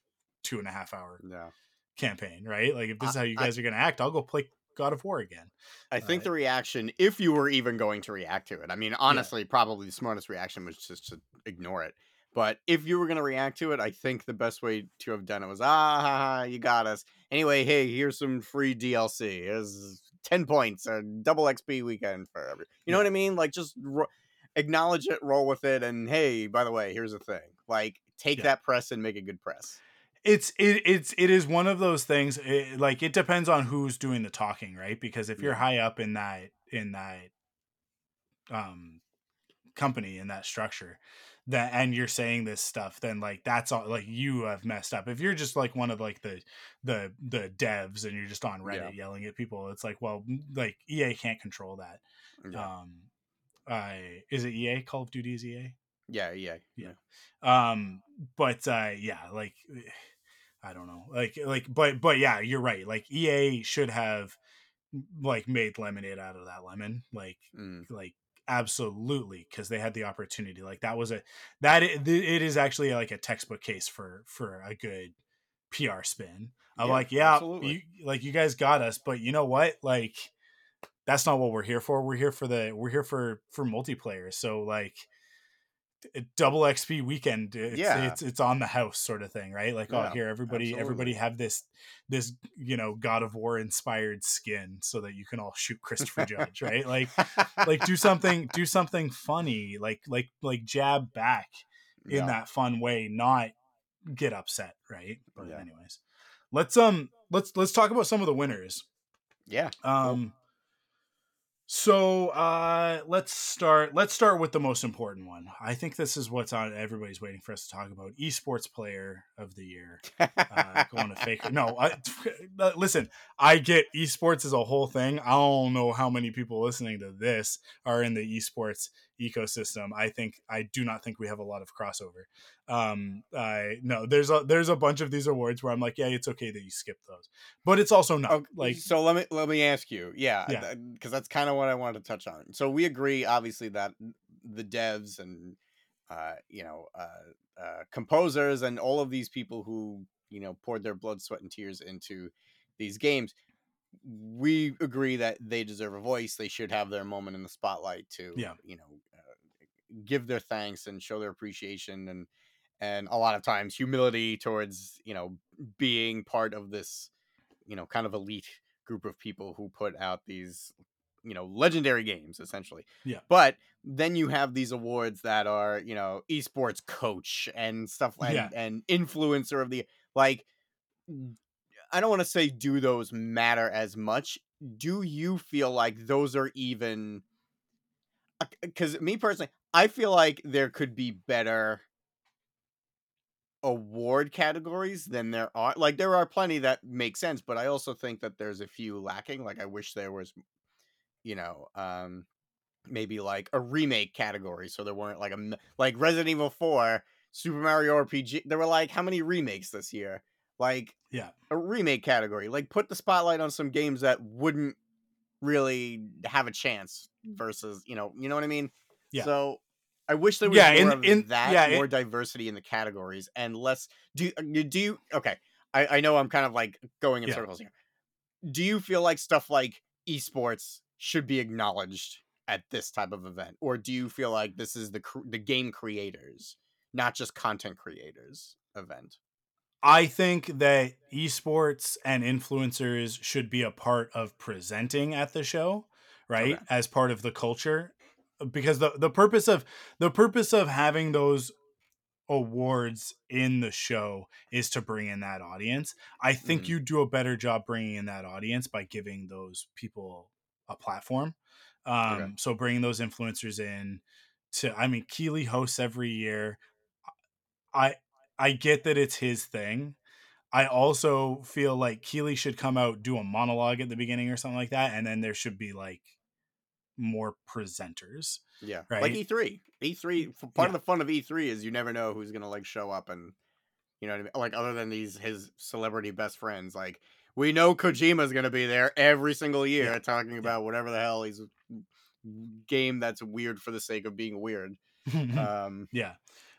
two and a half hour Yeah. campaign, right? Like if this is how you I- guys are going to act, I'll go play God of War again. I think Uh, the reaction, if you were even going to react to it, I mean, honestly, probably the smartest reaction was just to ignore it. But if you were going to react to it, I think the best way to have done it was, ah, you got us. Anyway, hey, here's some free DLC. Here's 10 points, a double XP weekend for every. You know what I mean? Like, just ro- acknowledge it, roll with it, and hey, by the way, here's the thing. Like, take Yeah. that press and make a good press. it's it, it's it is one of those things it, like it depends on who's doing the talking right because if you're Yeah. high up in that in that um company in that structure that and you're saying this stuff then like that's all like you have messed up if you're just like one of like the the the devs and you're just on reddit yelling at people it's like well like ea can't control that Yeah. um i is it ea call of duty is ea Yeah, yeah, Yeah. Um, but uh, yeah, like I don't know, like like, but but yeah, you're right. Like EA should have like made lemonade out of that lemon, like Mm. like absolutely because they had the opportunity. Like that was a that i- th- it is actually like a textbook case for for a good PR spin. I'm Yeah, like, yeah, you, like you guys got us, but you know what? Like that's not what we're here for. We're here for the we're here for for multiplayer. So like double XP weekend. It's, Yeah. it's it's on the house sort of thing, right? Like, oh, here everybody everybody have this this you know God of War inspired skin so that you can all shoot Christopher Judge, right? Like like do something do something funny, like like like jab back in Yeah. that fun way, not get upset, right? But Yeah. anyways, let's um let's let's talk about some of the winners. Yeah. Um so uh let's start let's start with the most important one. I think this is what's on everybody's waiting for us to talk about. Esports player of the year. Uh, going to faker. No, I, listen, I get esports as a whole thing. I don't know how many people listening to this are in the esports ecosystem. I think I do not think we have a lot of crossover. Um, I no, there's a there's a bunch of these awards where I'm like, yeah, it's okay that you skip those, but it's also not Oh, like so let me let me ask you, yeah, Yeah. because that's kind of what I wanted to touch on. So we agree, obviously, that the devs and uh, you know uh, uh, composers and all of these people who you know poured their blood, sweat, and tears into these games, we agree that they deserve a voice. They should have their moment in the spotlight to, Yeah. you know, uh, give their thanks and show their appreciation and and a lot of times humility towards you know being part of this you know kind of elite group of people who put out these you know legendary games essentially Yeah. but then you have these awards that are you know esports coach and stuff like Yeah. and influencer of the like i don't want to say do those matter as much do you feel like those are even because me personally i feel like there could be better award categories than there are like there are plenty that make sense but i also think that there's a few lacking like i wish there was you know um maybe like a remake category so there weren't like a like resident evil 4 super mario rpg there were like how many remakes this year like Yeah. a remake category like put the spotlight on some games that wouldn't really have a chance mm. versus you know you know what i mean Yeah. so i wish there was Yeah, more in- of in- that yeah, more it- diversity in the categories and less do you uh, do you okay i i know i'm kind of like going in Yeah. circles here do you feel like stuff like esports should be acknowledged at this type of event or do you feel like this is the the game creators not just content creators event I think that esports and influencers should be a part of presenting at the show, right? Okay. As part of the culture. Because the, the purpose of the purpose of having those awards in the show is to bring in that audience. I think Mhm. you do a better job bringing in that audience by giving those people a platform. Um, Okay. So bringing those influencers in to, I mean, Keighley hosts every year. I I get that it's his thing. I also feel like Keighley should come out do a monologue at the beginning or something like that, and then there should be like more presenters. yeah Right. like e3 e3 f- part of the fun of e3 is you never know who's gonna like show up and you know what I mean? like other than these his celebrity best friends like we know kojima's gonna be there every single year Yeah. talking about whatever the hell he's game that's weird for the sake of being weird um yeah,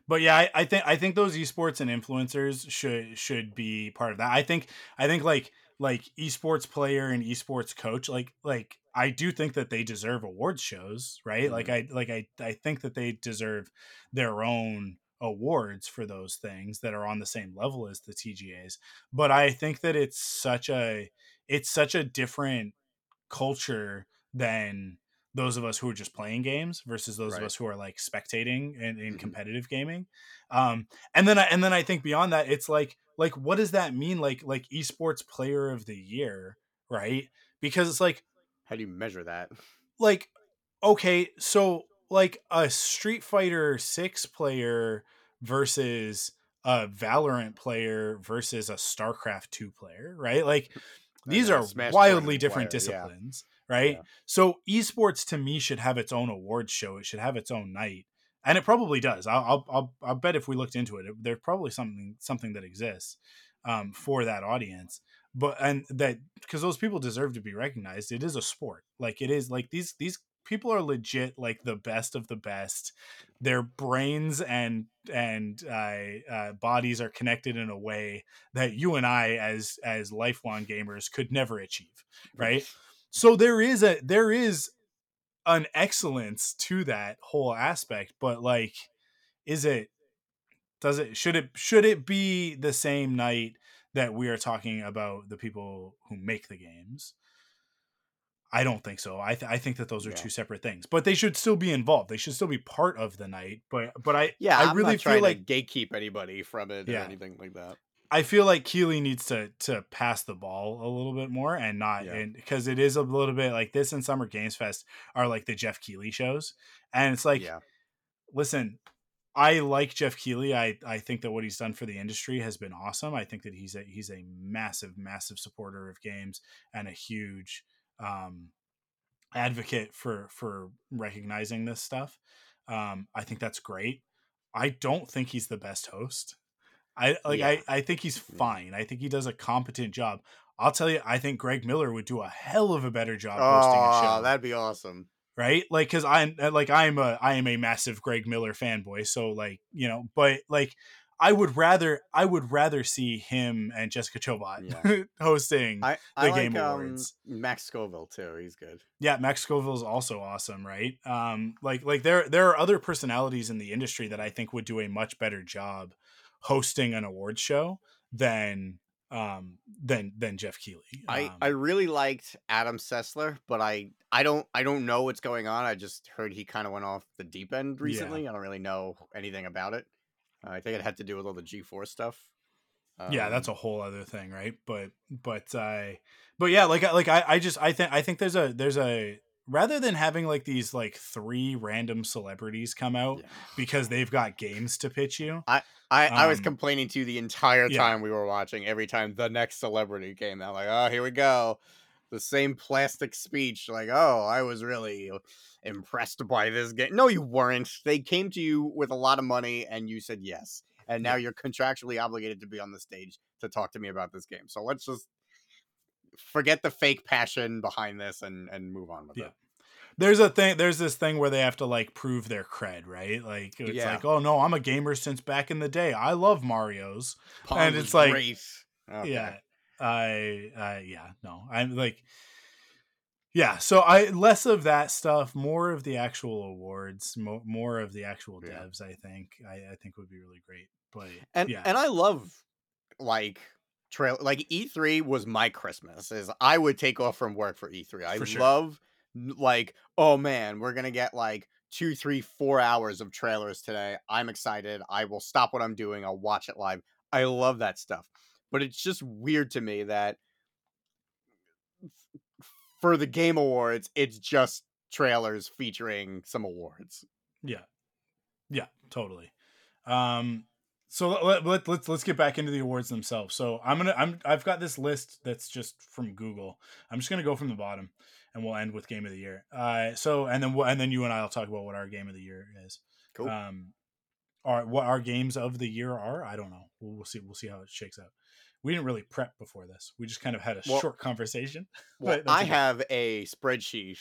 but yeah, I, I think I think those esports and influencers should should be part of that. I think I think like like esports player and esports coach like like I do think that they deserve awards shows, right? Like mm-hmm. I like I I think that they deserve their own awards for those things that are on the same level as the TGAs. But I think that it's such a it's such a different culture than those of us who are just playing games versus those of us who are like spectating in, in Mhm. competitive gaming. Um, and then I, and then I think beyond that, it's like like what does that mean? Like like esports player of the year, right? Because it's like how do you measure that like okay so like a street fighter 6 player versus a valorant player versus a starcraft 2 player right like these are Smash wildly different player, yeah. Right Yeah. so esports to me should have its own awards show it should have its own night and it probably does. I'll, I'll, I'll, I'll bet if we looked into it, it, there's probably something something that exists um, for that audience. But and that because those people deserve to be recognized. It is a sport. Like it is like these these people are legit like the best of the best. Their brains and and uh, uh, bodies are connected in a way that you and I, as as lifelong gamers, could never achieve. Right. So there is a there is an excellence to that whole aspect, but like, is it? Does it? Should it? Should it be the same night that we are talking about the people who make the games? I don't think so. I th- I think that those are yeah. two separate things, but they should still be involved. They should still be part of the night. But but I yeah, I I'm really feel like gatekeep anybody from it yeah. or anything like that. I feel like Keighley needs to to pass the ball a little bit more and not yeah. and because it is a little bit like this and Summer Games Fest are like the Geoff Keighley shows. And it's like yeah. listen, I like Geoff Keighley. I, I think that what he's done for the industry has been awesome. I think that he's a he's a massive, massive supporter of games and a huge um, advocate for for recognizing this stuff. Um, I think that's great. I don't think he's the best host. I like yeah. I, I think he's fine. I think he does a competent job. I'll tell you, I think Greg Miller would do a hell of a better job hosting oh, a show. That'd be awesome. Right? Like cuz I'm uh, like I'm a I am a massive Greg Miller fanboy, so like, you know, but like I would rather I would rather see him and Jessica Chobot yeah. hosting I, I the like, Game um, Awards. Um, Max Scoville too. He's good. Yeah, Max Scoville is also awesome, right? Um, like like there there are other personalities in the industry that I think would do a much better job hosting an awards show than um than than Geoff Keighley. Um, I I really liked Adam Sessler, but I I don't I don't know what's going on. I just heard he kind of went off the deep end recently. Yeah. I don't really know anything about it. Uh, I think it had to do with all the G4 stuff. Um, yeah, that's um a whole other thing, right? But but I but yeah, like like I I just I think I think there's a there's a rather than having like these like three random celebrities come out yeah. because they've got games to pitch you. I I, um, I was um, complaining to you the entire time yeah. we were watching. Every time the next celebrity came out, like, oh, here we go, the same plastic speech. Like, oh, I was really impressed by this game. No, you weren't. They came to you with a lot of money, and you said yes. And now you're contractually obligated to be on the stage to talk to me about this game. So let's just forget the fake passion behind this and and move on with yeah. it there's a thing there's this thing where they have to like prove their cred right like it's yeah. like oh no i'm a gamer since back in the day i love mario's Pong and it's like okay. yeah i i yeah no i'm like yeah so i less of that stuff more of the actual awards mo- more of the actual devs yeah. i think I, I think would be really great but and yeah. and i love like trail like E3 was my Christmas. Is I would take off from work for E3. I for sure. love like, oh man, we're gonna get like two, three, four hours of trailers today. I'm excited. I will stop what I'm doing. I'll watch it live. I love that stuff. But it's just weird to me that for the game awards, it's just trailers featuring some awards. Yeah. Yeah, totally. Um so let, let, let's let's get back into the awards themselves. So I'm gonna I'm I've got this list that's just from Google. I'm just gonna go from the bottom and we'll end with game of the year. Uh, so and then we'll, and then you and I will talk about what our game of the year is. Cool. Um, our what our games of the year are. I don't know. We'll, we'll see. We'll see how it shakes out. We didn't really prep before this. We just kind of had a well, short conversation. Well, I okay. have a spreadsheet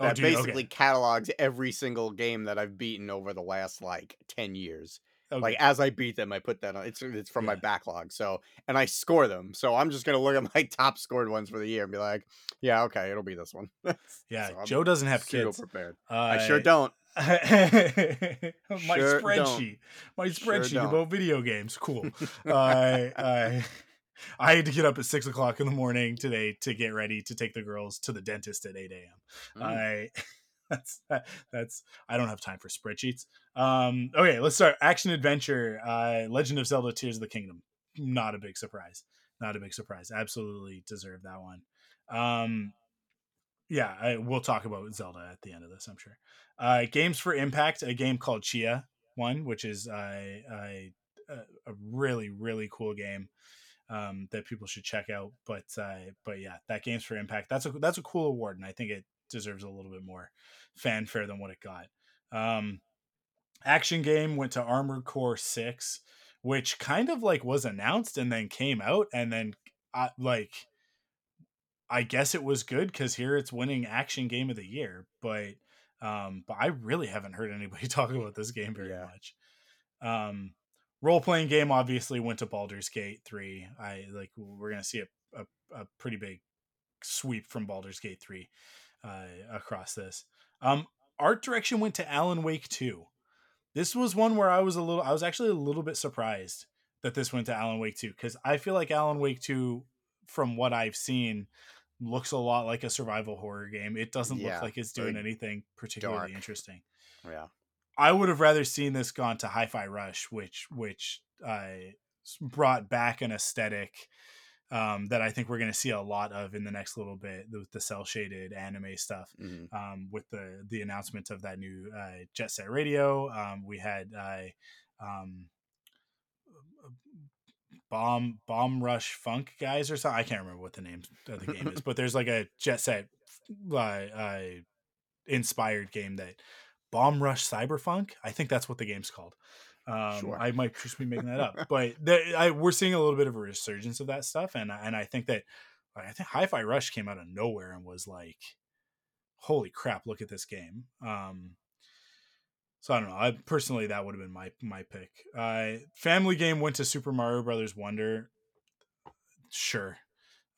oh, that oh, basically okay. catalogs every single game that I've beaten over the last like ten years. Okay. Like as I beat them, I put that on. It's it's from yeah. my backlog. So and I score them. So I'm just gonna look at my top scored ones for the year and be like, yeah, okay, it'll be this one. yeah, so Joe doesn't have kids. Prepared. Uh, I sure don't. my sure spreadsheet, my spreadsheet sure about video games. Cool. I I I had to get up at six o'clock in the morning today to get ready to take the girls to the dentist at eight a.m. Mm. I that's that's I don't have time for spreadsheets. Um, okay, let's start. Action adventure, uh, Legend of Zelda: Tears of the Kingdom. Not a big surprise. Not a big surprise. Absolutely deserve that one. Um, yeah, I, we'll talk about Zelda at the end of this. I'm sure. Uh, games for Impact, a game called Tchia one, which is a, a really really cool game um, that people should check out. But uh, but yeah, that games for Impact. That's a that's a cool award, and I think it deserves a little bit more fanfare than what it got. Um, Action game went to Armored Core 6, which kind of like was announced and then came out and then uh, like I guess it was good cuz here it's winning action game of the year, but um but I really haven't heard anybody talk about this game very Yeah. much. Um role playing game obviously went to Baldur's Gate 3. I like we're going to see a, a a pretty big sweep from Baldur's Gate 3 uh across this. Um art direction went to Alan Wake 2 this was one where I was a little I was actually a little bit surprised that this went to Alan Wake 2 cuz I feel like Alan Wake 2 from what I've seen looks a lot like a survival horror game. It doesn't Yeah, look like it's doing anything particularly dark. interesting. Yeah. I would have rather seen this gone to Hi-Fi Rush which which uh, brought back an aesthetic um, that I think we're going to see a lot of in the next little bit with the cell shaded anime stuff Mhm. um, with the the announcement of that new uh, Jet Set Radio. Um, we had uh, um, Bomb Bomb Rush Funk guys or something. I can't remember what the name of the game is, but there's like a Jet Set uh, uh, inspired game that Bomb Rush Cyberfunk. I think that's what the game's called. Um, Sure. I might just be making that up, but the, I, we're seeing a little bit of a resurgence of that stuff, and and I think that I think Hi-Fi Rush came out of nowhere and was like, holy crap, look at this game. Um, so I don't know. I personally that would have been my my pick. Uh, family game went to Super Mario Brothers Wonder. Sure.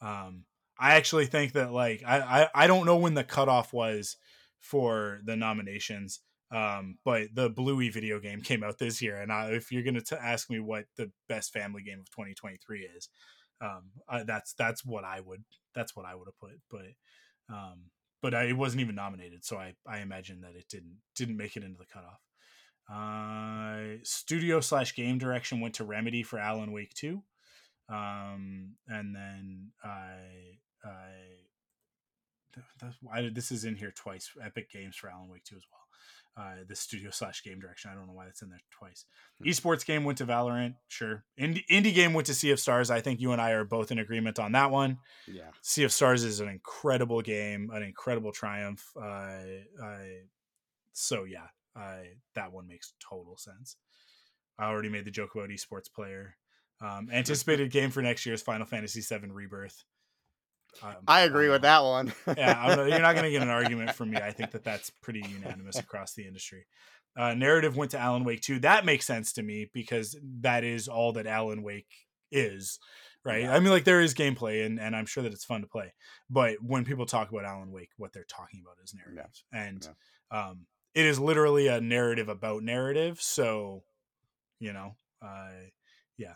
Um, I actually think that like I, I I don't know when the cutoff was for the nominations. Um, but the Bluey video game came out this year, and I, if you're gonna ask me what the best family game of 2023 is, um, I, that's that's what I would that's what I would have put. But um, but I, it wasn't even nominated, so I I imagine that it didn't didn't make it into the cutoff. Uh, studio slash game direction went to Remedy for Alan Wake 2. Um, and then I I why this is in here twice. Epic Games for Alan Wake 2 as well. Uh, the studio slash game direction. I don't know why that's in there twice. Hmm. Esports game went to Valorant. Sure. Indie, indie game went to Sea of Stars. I think you and I are both in agreement on that one. Yeah. Sea of Stars is an incredible game, an incredible triumph. Uh, I, so yeah, I, that one makes total sense. I already made the joke about esports player. Um, anticipated game for next year's Final Fantasy VII Rebirth. Um, I agree with that one. yeah, I'm you're not going to get an argument from me. I think that that's pretty unanimous across the industry. Uh, narrative went to Alan Wake 2. That makes sense to me because that is all that Alan Wake is, right? Yeah. I mean, like there is gameplay and, and I'm sure that it's fun to play. But when people talk about Alan Wake, what they're talking about is narrative. And um, it is literally a narrative about narrative. So, you know, uh, yeah,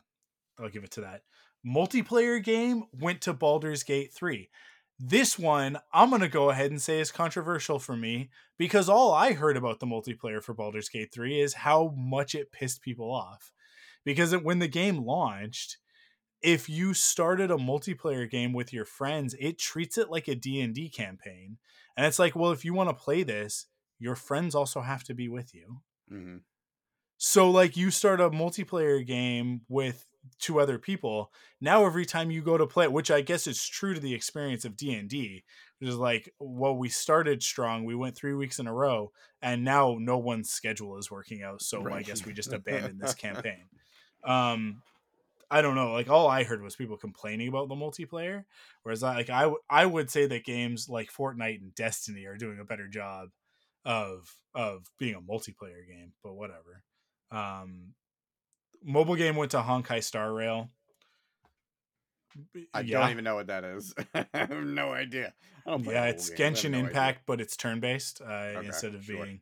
I'll give it to that. Multiplayer game went to Baldur's Gate 3. This one, I'm going to go ahead and say is controversial for me because all I heard about the multiplayer for Baldur's Gate 3 is how much it pissed people off. Because when the game launched, if you started a multiplayer game with your friends, it treats it like a D&D campaign. And it's like, well, if you want to play this, your friends also have to be with you. hmm So like you start a multiplayer game with two other people. Now every time you go to play, which I guess is true to the experience of D and D, which is like, well, we started strong, we went three weeks in a row, and now no one's schedule is working out. So I guess we just abandoned this campaign. Um, I don't know. Like all I heard was people complaining about the multiplayer, whereas I, like I w- I would say that games like Fortnite and Destiny are doing a better job of of being a multiplayer game. But whatever. Um, mobile game went to Honkai Star Rail. I yeah, don't even know what that is. I have no idea. I don't yeah, it's games. Genshin no idea. Impact, but it's turn based uh, instead of sure. being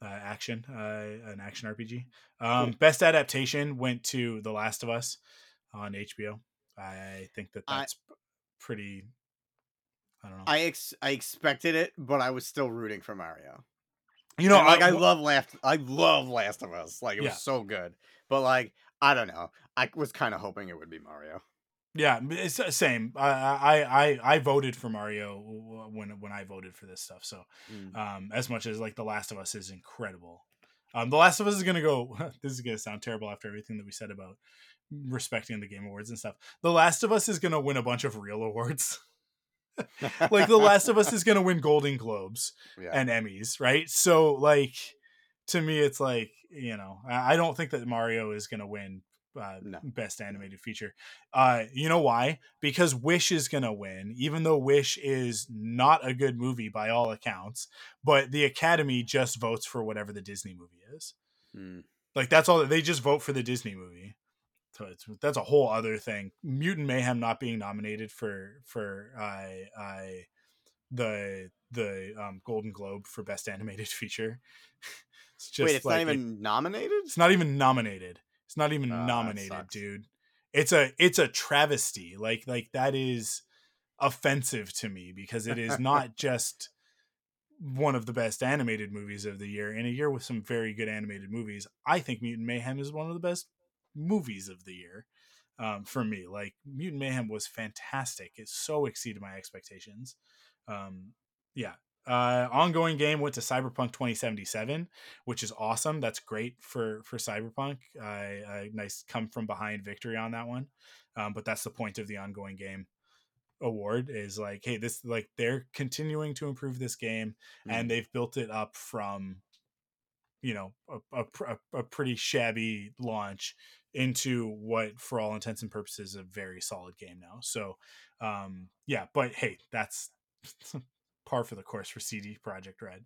uh, action, uh, an action RPG. Um, Best adaptation went to The Last of Us on HBO. I think that that's p- pretty. I don't know. I ex- I expected it, but I was still rooting for Mario. you know, And, like I, w- love Last I love Last of Us. Like it Yeah. was so good. But like I don't know. I was kind of hoping it would be Mario. Yeah, it's the same. I I I I voted for Mario when when I voted for this stuff. So, Mm. um, as much as like The Last of Us is incredible, um, The Last of Us is gonna go. this is gonna sound terrible after everything that we said about respecting the Game Awards and stuff. The Last of Us is gonna win a bunch of real awards. like The Last of Us is gonna win Golden Globes yeah. and Emmys, right? So like to me, it's like you know, I, don't think that Mario is gonna win uh, No. best animated feature. Uh, you know why? Because Wish is gonna win, even though Wish is not a good movie by all accounts. But the Academy just votes for whatever the Disney movie is. Hmm. Like that's all. They just vote for the Disney movie. So it's that's a whole other thing. Mutant Mayhem not being nominated for for I I the the um, Golden Globe for best animated feature. It's just Wait, it's like not it- even nominated. it's not even nominated. It's not even that nominated, dude. It's a it's a travesty. Like like that is offensive to me because it is not just one of the best animated movies of the year in a year with some very good animated movies. I think Mutant Mayhem is one of the best movies of the year. Um, for me, like Mutant Mayhem was fantastic. It so exceeded my expectations. Um, yeah. Uh, ongoing game went to Cyberpunk 2077, which is awesome. That's great for for Cyberpunk. I I nice come from behind victory on that one. Um, but that's the point of the ongoing game award is like, hey, this like they're continuing to improve this game, and they've built it up from, you know, a, a, a, a pretty shabby launch into what, for all intents and purposes, is a very solid game now. So, um, yeah, but hey, that's par for the course for CD Projekt Red.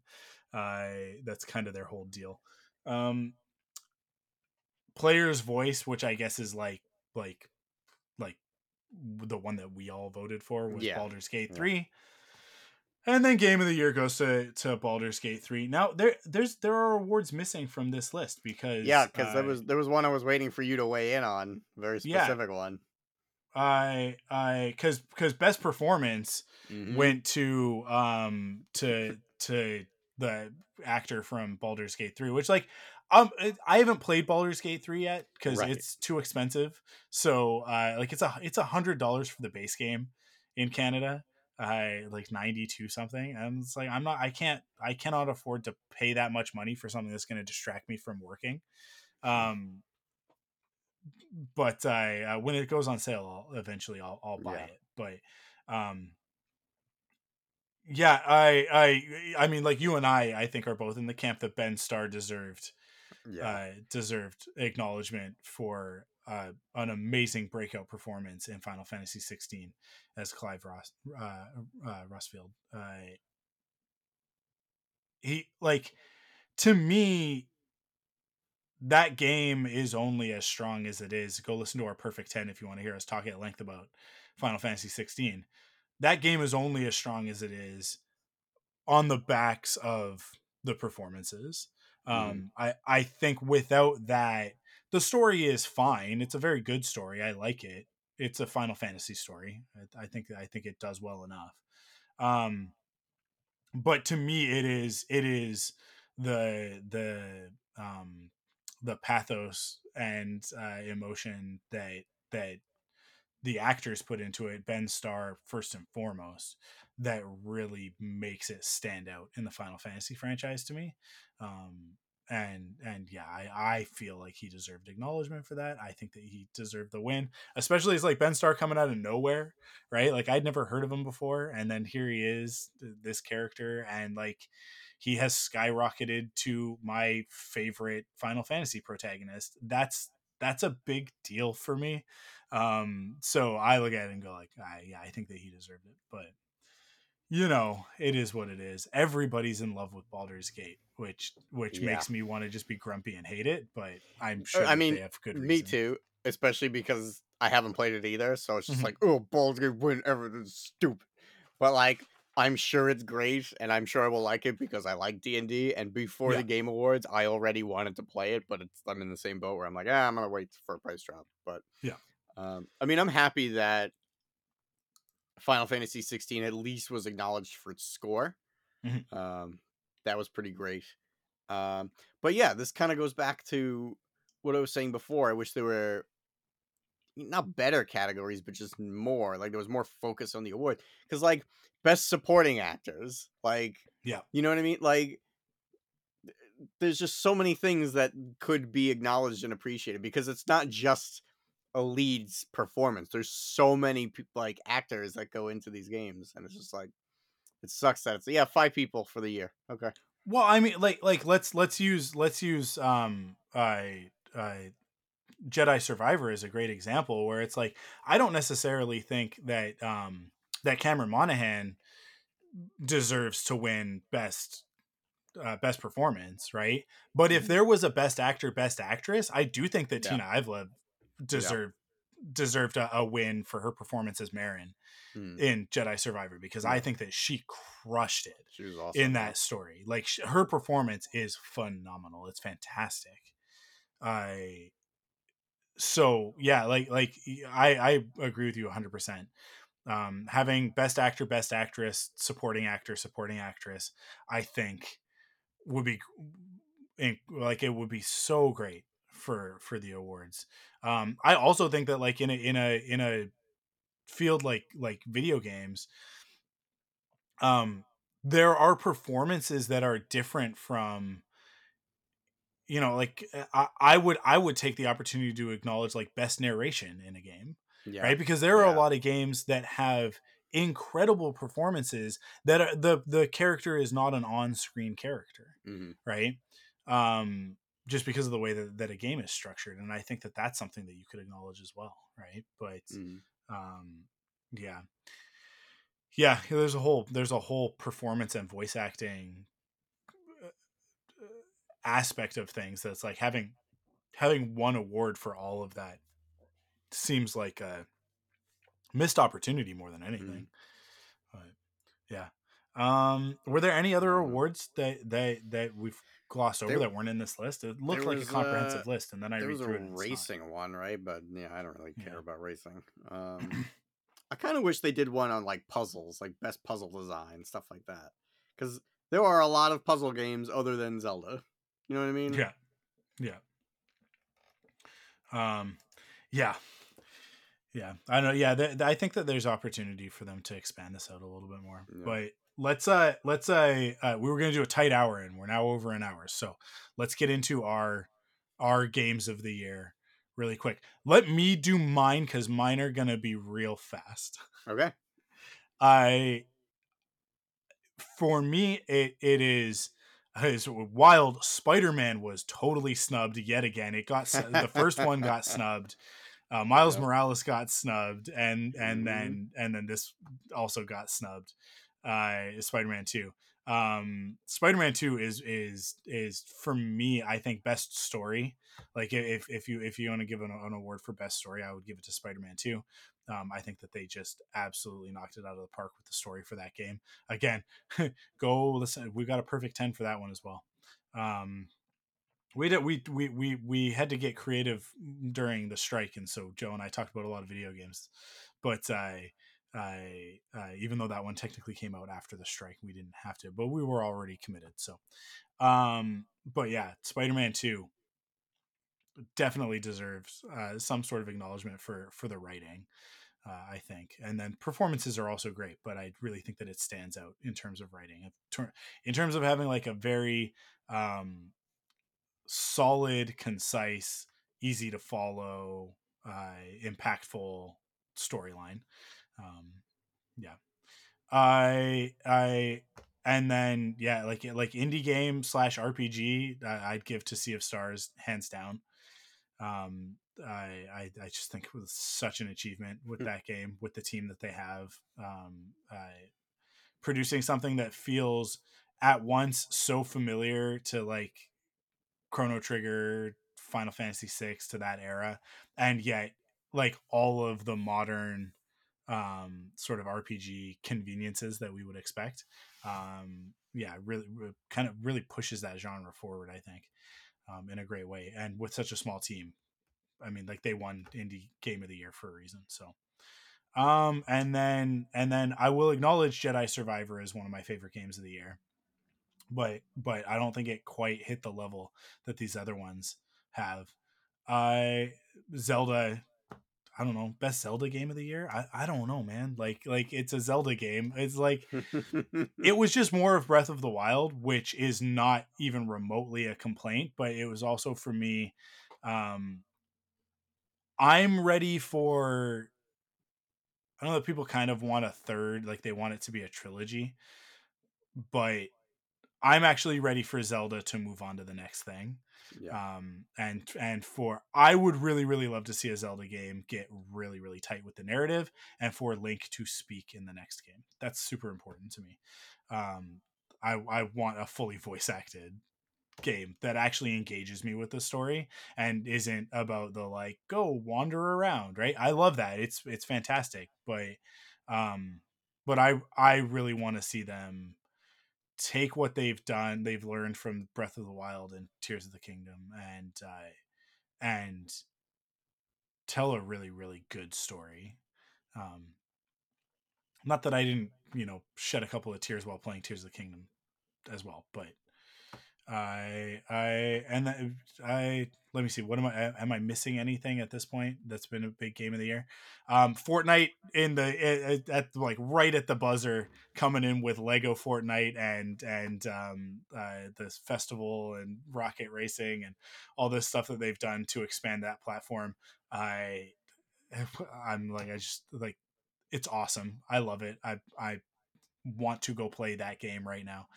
Uh, that's kind of their whole deal. Um, player's voice, which I guess is like like like the one that we all voted for was Yeah. Baldur's Gate Yeah. three. And then game of the year goes to to Baldur's Gate three. Now there there's there are awards missing from this list because Yeah, because there uh, was there was one I was waiting for you to weigh in on, very Yeah. specific one. I I because because best performance Mhm. went to um to to the actor from Baldur's Gate 3 which like um I haven't played Baldur's Gate 3 yet cuz Right. it's too expensive so uh like it's a it's a hundred dollars for the base game in Canada uh like 92 something and it's like I'm not I can't I cannot afford to pay that much money for something that's going to distract me from working um but I uh, when it goes on sale I'll eventually I'll, I'll buy Yeah. it but um yeah i i i mean like you and i i think are both in the camp that ben starr deserved Yeah. uh deserved acknowledgement for uh an amazing breakout performance in final fantasy 16 as clive ross uh, uh rosfield uh he like to me that game is only as strong as it is go listen to our perfect 10 if you want to hear us talk at length about final fantasy 16 that game is only as strong as it is on the backs of the performances. Um, I I think without that, the story is fine. It's a very good story. I like it. It's a Final Fantasy story. I, I think I think it does well enough. Um, but to me, it is it is the the um, the pathos and uh, emotion that that the actors put into it, Ben Starr first and foremost, that really makes it stand out in the Final Fantasy franchise to me. Um, and and yeah, I, I feel like he deserved acknowledgement for that. I think that he deserved the win, especially as like Ben Starr coming out of nowhere, right? Like I'd never heard of him before, and then here he is, th- this character, and like he has skyrocketed to my favorite Final Fantasy protagonist. That's that's a big deal for me. Um, so I look at it and go like, I, yeah, I think that he deserved it, but you know, it is what it is. Everybody's in love with Baldur's Gate, which which Yeah. makes me want to just be grumpy and hate it. But I'm sure I mean, they have good reason. Me too, especially because I haven't played it either. So it's just Mhm. like, oh, Baldur's Gate win. This is stupid. But like, I'm sure it's great, and I'm sure I will like it because I like D and D. And before Yeah. the Game Awards, I already wanted to play it, but it's I'm in the same boat where I'm like, ah, I'm gonna wait for a price drop. But Yeah. um, I mean, I'm happy that Final Fantasy 16 at least was acknowledged for its score. Mhm. Um, that was pretty great. Um, but yeah, this kind of goes back to what I was saying before. I wish there were not better categories, but just more. Like there was more focus on the award. Because like best supporting actors, like Yeah. you know what I mean. Like there's just so many things that could be acknowledged and appreciated because it's not just a lead's performance. There's so many like actors that go into these games, and it's just like it sucks that it's yeah five people for the year. Okay, Well, I mean, like, like let's let's use let's use um, I I Jedi Survivor is a great example where it's like I don't necessarily think that um that Cameron Monaghan deserves to win best uh, best performance, right? But if Mhm. there was a best actor, best actress, I do think that Yeah. Tina Ivlev deserved deserved a, a win for her performance as Merrin Hmm, in Jedi Survivor because I think that she crushed it She was awesome. in yeah. that story. Like sh- her performance is phenomenal. It's fantastic. I so yeah, like like I I agree with you 100%. Um having best actor, best actress, supporting actor, supporting actress, I think would be like it would be so great for for the awards. Um I also think that like in a in a in a field like like video games um there are performances that are different from you know like uh, I, I would i would take the opportunity to acknowledge like best narration in a game Yeah. right because there are Yeah. a lot of games that have incredible performances that are, the the character is not an on-screen character Mhm. right um just because of the way that, that a game is structured and i think that that's something that you could acknowledge as well right but Mhm. um yeah yeah there's a whole there's a whole performance and voice acting aspect of things that's like having having one award for all of that seems like a missed opportunity more than anything but yeah um were there any other know. awards that that that we've glossed over There- that weren't in this list it looked like a comprehensive list and then i There read was a and not. racing one, right? But yeah, I don't really care Yeah. about racing. Um, I kind of wish they did one on like puzzles, like best puzzle design, stuff like that. Because there are a lot of puzzle games other than Zelda. You know what I mean? Yeah. Yeah. Um yeah. Yeah. I know yeah, th- I think that there's opportunity for them to expand this out a little bit more. Yeah. But let's uh let's uh, uh we were going to do a tight hour and we're now over an hour. So, let's get into our our games of the year really quick. Let me do mine cuz mine are going to be real fast. Okay. I for me it it is is wild spider-man was totally snubbed yet again. It got the first one got snubbed uh, miles morales got snubbed and and Mhm. then and then this also got snubbed uh spider-man 2 um spider-man 2 is is is for me i think best story. Like if if you if you want to give an, an award for best story i would give it to spider-man 2 um, I think that they just absolutely knocked it out of the park with the story for that game. Again, go listen. We got a perfect ten for that one as well. Um, we did we we we we had to get creative during the strike, and so Joe and I talked about a lot of video games. But I, I, even though that one technically came out after the strike, we didn't have to, but we were already committed. So, um, but yeah, Spider Man Two definitely deserves uh, some sort of acknowledgement for for the writing. Uh, I think, and then performances are also great, but I really think that it stands out in terms of writing. In terms of having like a very um, solid, concise, easy to follow, uh, impactful storyline. Um, yeah, I I and then yeah, like like indie game slash RPG, I'd give to Sea of Stars hands down. Um, I, I I just think it was such an achievement with Hmm. that game with the team that they have. Um, uh, producing something that feels at once so familiar to like Chrono Trigger, Final Fantasy VI to that era, and yet like all of the modern um, sort of RPG conveniences that we would expect. Um, yeah, really, re- kind of really pushes that genre forward. I think um, in a great way, and with such a small team. I mean, like they won indie game of the year for a reason. So, um, and then and then I will acknowledge Jedi Survivor is one of my favorite games of the year, but but I don't think it quite hit the level that these other ones have. I Zelda. I don't know best Zelda game of the year. I, I don't know, man. Like like it's a Zelda game. It's like it was just more of Breath of the Wild, which is not even remotely a complaint, but it was also for me. Um, I'm ready for. I know that people kind of want a third, like they want it to be a trilogy, but I'm actually ready for Zelda to move on to the next thing. Yeah. Um, and and for I would really really love to see a Zelda game get really really tight with the narrative, and for Link to speak in the next game. That's super important to me. Um, I I want a fully voice acted game that actually engages me with the story and isn't about the like go wander around right i love that it's it's fantastic but um but i i really want to see them take what they've done they've learned from breath of the wild and tears of the kingdom and uh and tell a really really good story um not that i didn't you know shed a couple of tears while playing tears of the kingdom as well but I I and that, I let me see. What am I? Am I missing anything at this point? That's been a big game of the year. Um, Fortnite in the at, at like right at the buzzer, coming in with Lego Fortnite and and um, uh, this festival and rocket racing and all this stuff that they've done to expand that platform. I I'm like I just like it's awesome. I love it. I I want to go play that game right now.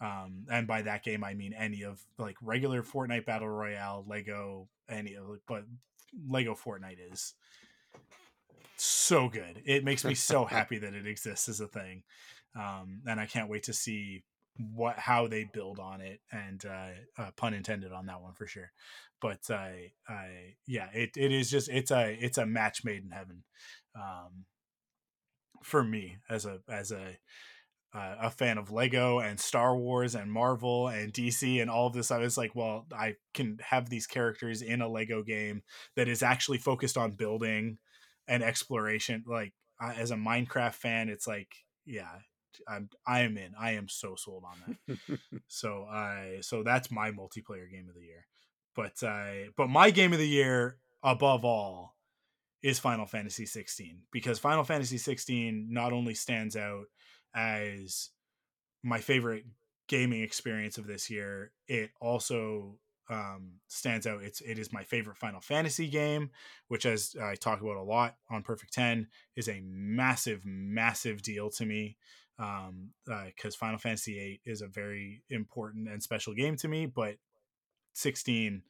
Um, and by that game, I mean any of like regular Fortnite Battle Royale, Lego, any of it, but Lego Fortnite is so good. It makes me so happy that it exists as a thing. Um, and I can't wait to see what how they build on it and uh, uh pun intended on that one for sure but i uh, i yeah it, it is just it's a it's a match made in heaven um for me as a as a uh, a fan of Lego and Star Wars and Marvel and DC and all of this. I was like, well, I can have these characters in a Lego game that is actually focused on building and exploration. Like I, as a Minecraft fan, it's like, yeah, I'm I am in. I am so sold on that. so I so that's my multiplayer game of the year. But I but my game of the year above all is Final Fantasy 16 because Final Fantasy 16 not only stands out as my favorite gaming experience of this year, it also um, stands out. It's it is my favorite Final Fantasy game, which as I talk about a lot on Perfect Ten is a massive, massive deal to me. Um, because uh, Final Fantasy VIII is a very important and special game to me, but 16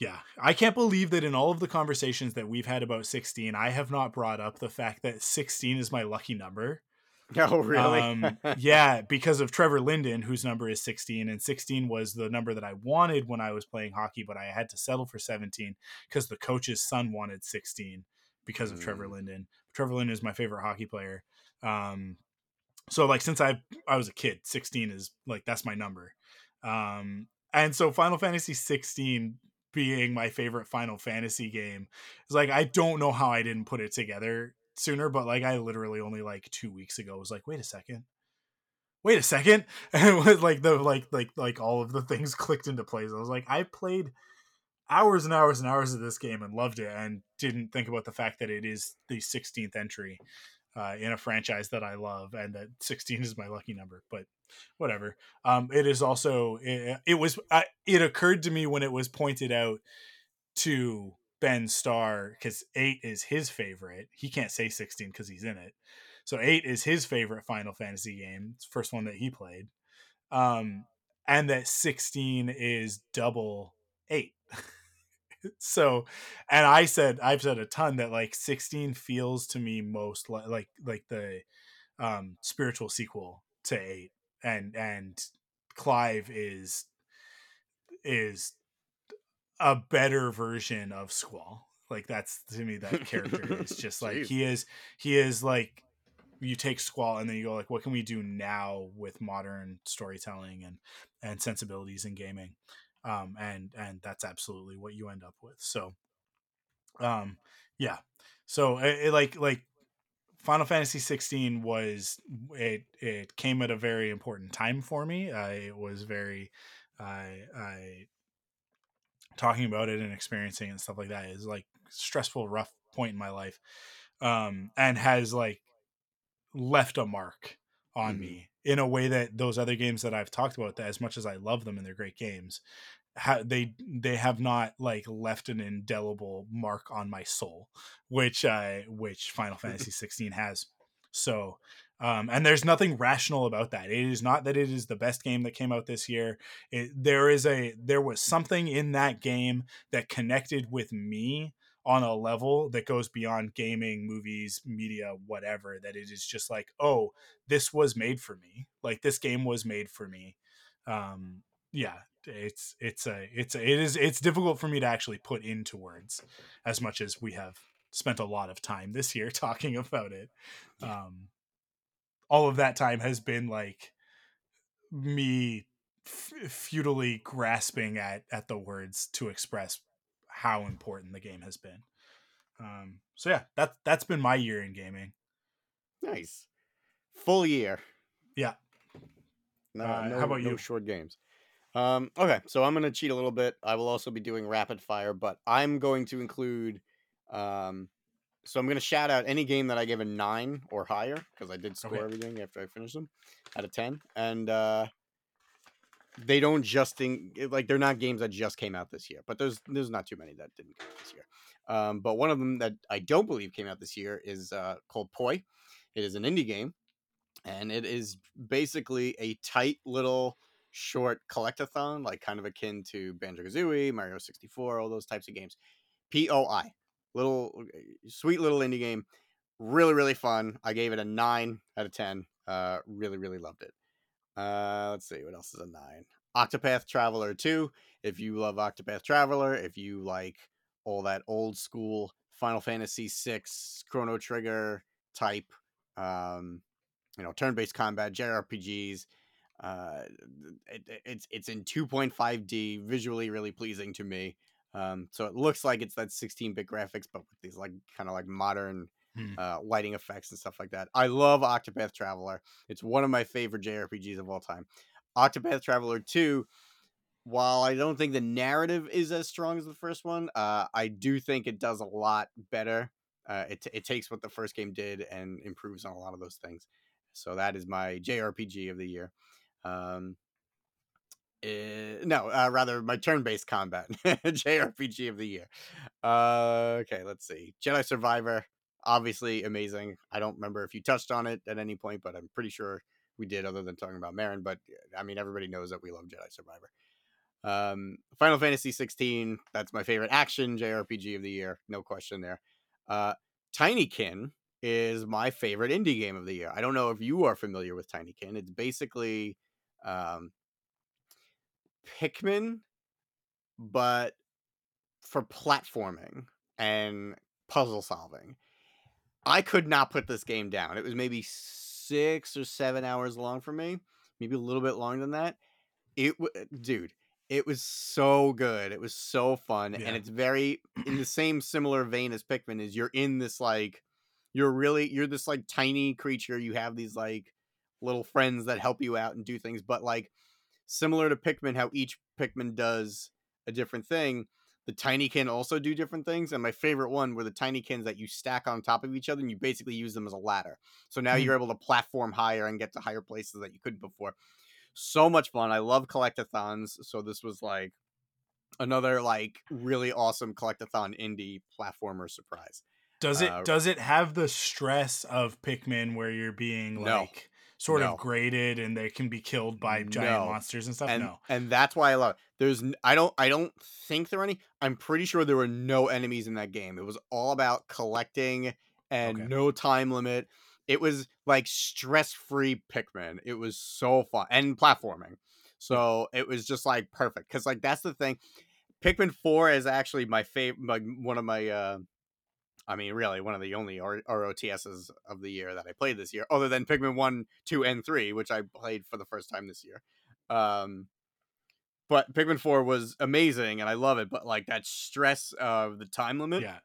yeah, I can't believe that in all of the conversations that we've had about 16, I have not brought up the fact that 16 is my lucky number. Oh, really? um, yeah, because of Trevor Linden, whose number is 16, and 16 was the number that I wanted when I was playing hockey, but I had to settle for 17 because the coach's son wanted 16 because of mm. Trevor Linden. Trevor Linden is my favorite hockey player. Um, so like since I I was a kid, 16 is like that's my number. Um, and so Final Fantasy 16 being my favorite Final Fantasy game is like I don't know how I didn't put it together sooner, but like I literally only like two weeks ago was like, wait a second. Wait a second. And it was like the like like like all of the things clicked into place. I was like, I played hours and hours and hours of this game and loved it and didn't think about the fact that it is the 16th entry uh, in a franchise that I love and that 16 is my lucky number but whatever um, it is also it, it was uh, it occurred to me when it was pointed out to Ben Starr because eight is his favorite. He can't say 16 because he's in it. So eight is his favorite Final Fantasy game. It's first one that he played. Um, and that 16 is double eight. so, and I said, I've said a ton that like 16 feels to me most like, like, like the um, spiritual sequel to eight. And, and Clive is, is a better version of Squall. Like that's to me that character is just like he is he is like you take Squall and then you go like what can we do now with modern storytelling and and sensibilities in gaming. Um and and that's absolutely what you end up with. So um yeah. So it, it like like Final Fantasy 16 was it it came at a very important time for me. Uh, it was very I I talking about it and experiencing and stuff like that is like stressful, rough point in my life, um, and has like left a mark on mm-hmm. me in a way that those other games that I've talked about, that as much as I love them and they're great games, ha- they they have not like left an indelible mark on my soul, which I which Final Fantasy 16 has. So, um, and there's nothing rational about that. It is not that it is the best game that came out this year. It, there is a there was something in that game that connected with me on a level that goes beyond gaming, movies, media, whatever. That it is just like, oh, this was made for me. Like this game was made for me. Um, yeah, it's it's a it's a, it is it's difficult for me to actually put into words as much as we have spent a lot of time this year talking about it. Um, all of that time has been like me f- futilely grasping at at the words to express how important the game has been. Um, so yeah, that that's been my year in gaming. Nice, full year. Yeah. No, Uh, no, how about no you? short games. Um, okay, so I'm gonna cheat a little bit. I will also be doing rapid fire, but I'm going to include. Um, so I'm gonna shout out any game that I gave a nine or higher because I did score Okay. everything after I finished them out of ten, and uh, they don't just think like they're not games that just came out this year, but there's there's not too many that didn't come out this year. Um, but one of them that I don't believe came out this year is uh, called Poi. It is an indie game, and it is basically a tight little short collectathon, like kind of akin to Banjo Kazooie, Mario 64, all those types of games. POI, little uh, sweet little indie game, really really fun. I gave it a nine out of ten. Uh, really really loved it. Uh, let's see what else is a nine. Octopath Traveler 2. If you love Octopath Traveler, if you like all that old school Final Fantasy 6 Chrono Trigger type um you know turn-based combat JRPGs uh it- it's it's in 2.5D visually really pleasing to me um so it looks like it's that 16-bit graphics but with these like kind of like modern Hmm. uh lighting effects and stuff like that I love Octopath Traveler it's one of my favorite JRPGs of all time Octopath Traveler 2 while I don't think the narrative is as strong as the first one, uh, I do think it does a lot better. Uh, it, it takes what the first game did and improves on a lot of those things. So that is my JRPG of the year. Um, eh, no, uh, rather my turn-based combat JRPG of the year. Uh, okay, let's see. Jedi Survivor, obviously amazing. I don't remember if you touched on it at any point, but I'm pretty sure we did, other than talking about Merrin. But I mean, everybody knows that we love Jedi Survivor. Um, Final Fantasy 16, that's my favorite action JRPG of the year, no question there. Uh, Tinykin is my favorite indie game of the year. I don't know if you are familiar with Tinykin. It's basically um, Pikmin, but for platforming and puzzle solving. I could not put this game down. It was maybe six or seven hours long for me, maybe a little bit longer than that. It, w- uh, dude, it was so good. It was so fun, Yeah. and it's very in the same similar vein as Pikmin. Is you're in this like, you're really you're this like tiny creature. You have these like little friends that help you out and do things, but like similar to Pikmin, how each Pikmin does a different thing. The tiny Tinykin also do different things, and my favorite one were the tiny Tinykins that you stack on top of each other, and you basically use them as a ladder. So now Hmm. you're able to platform higher and get to higher places that you couldn't before. So much fun! I love collectathons, so this was like another like really awesome collectathon indie platformer surprise. Does it Uh, does it have the stress of Pikmin where you're being like sort No. of graded and they can be killed by giant No. monsters and stuff? and no. and that's why I love it. There's I don't I don't think there are any. I'm pretty sure there were no enemies in that game. It was all about collecting and Okay. no time limit. It was like stress free Pikmin. It was so fun and platforming. So it was just like perfect because like that's the thing. Pikmin Four is actually my favorite, like one of my. uh I mean, really, one of the only R- ROTSs of the year that I played this year, other than Pikmin 1, 2, and 3, which I played for the first time this year. Um, but Pikmin 4 was amazing, and I love it. But, like, that stress of the time limit Yeah.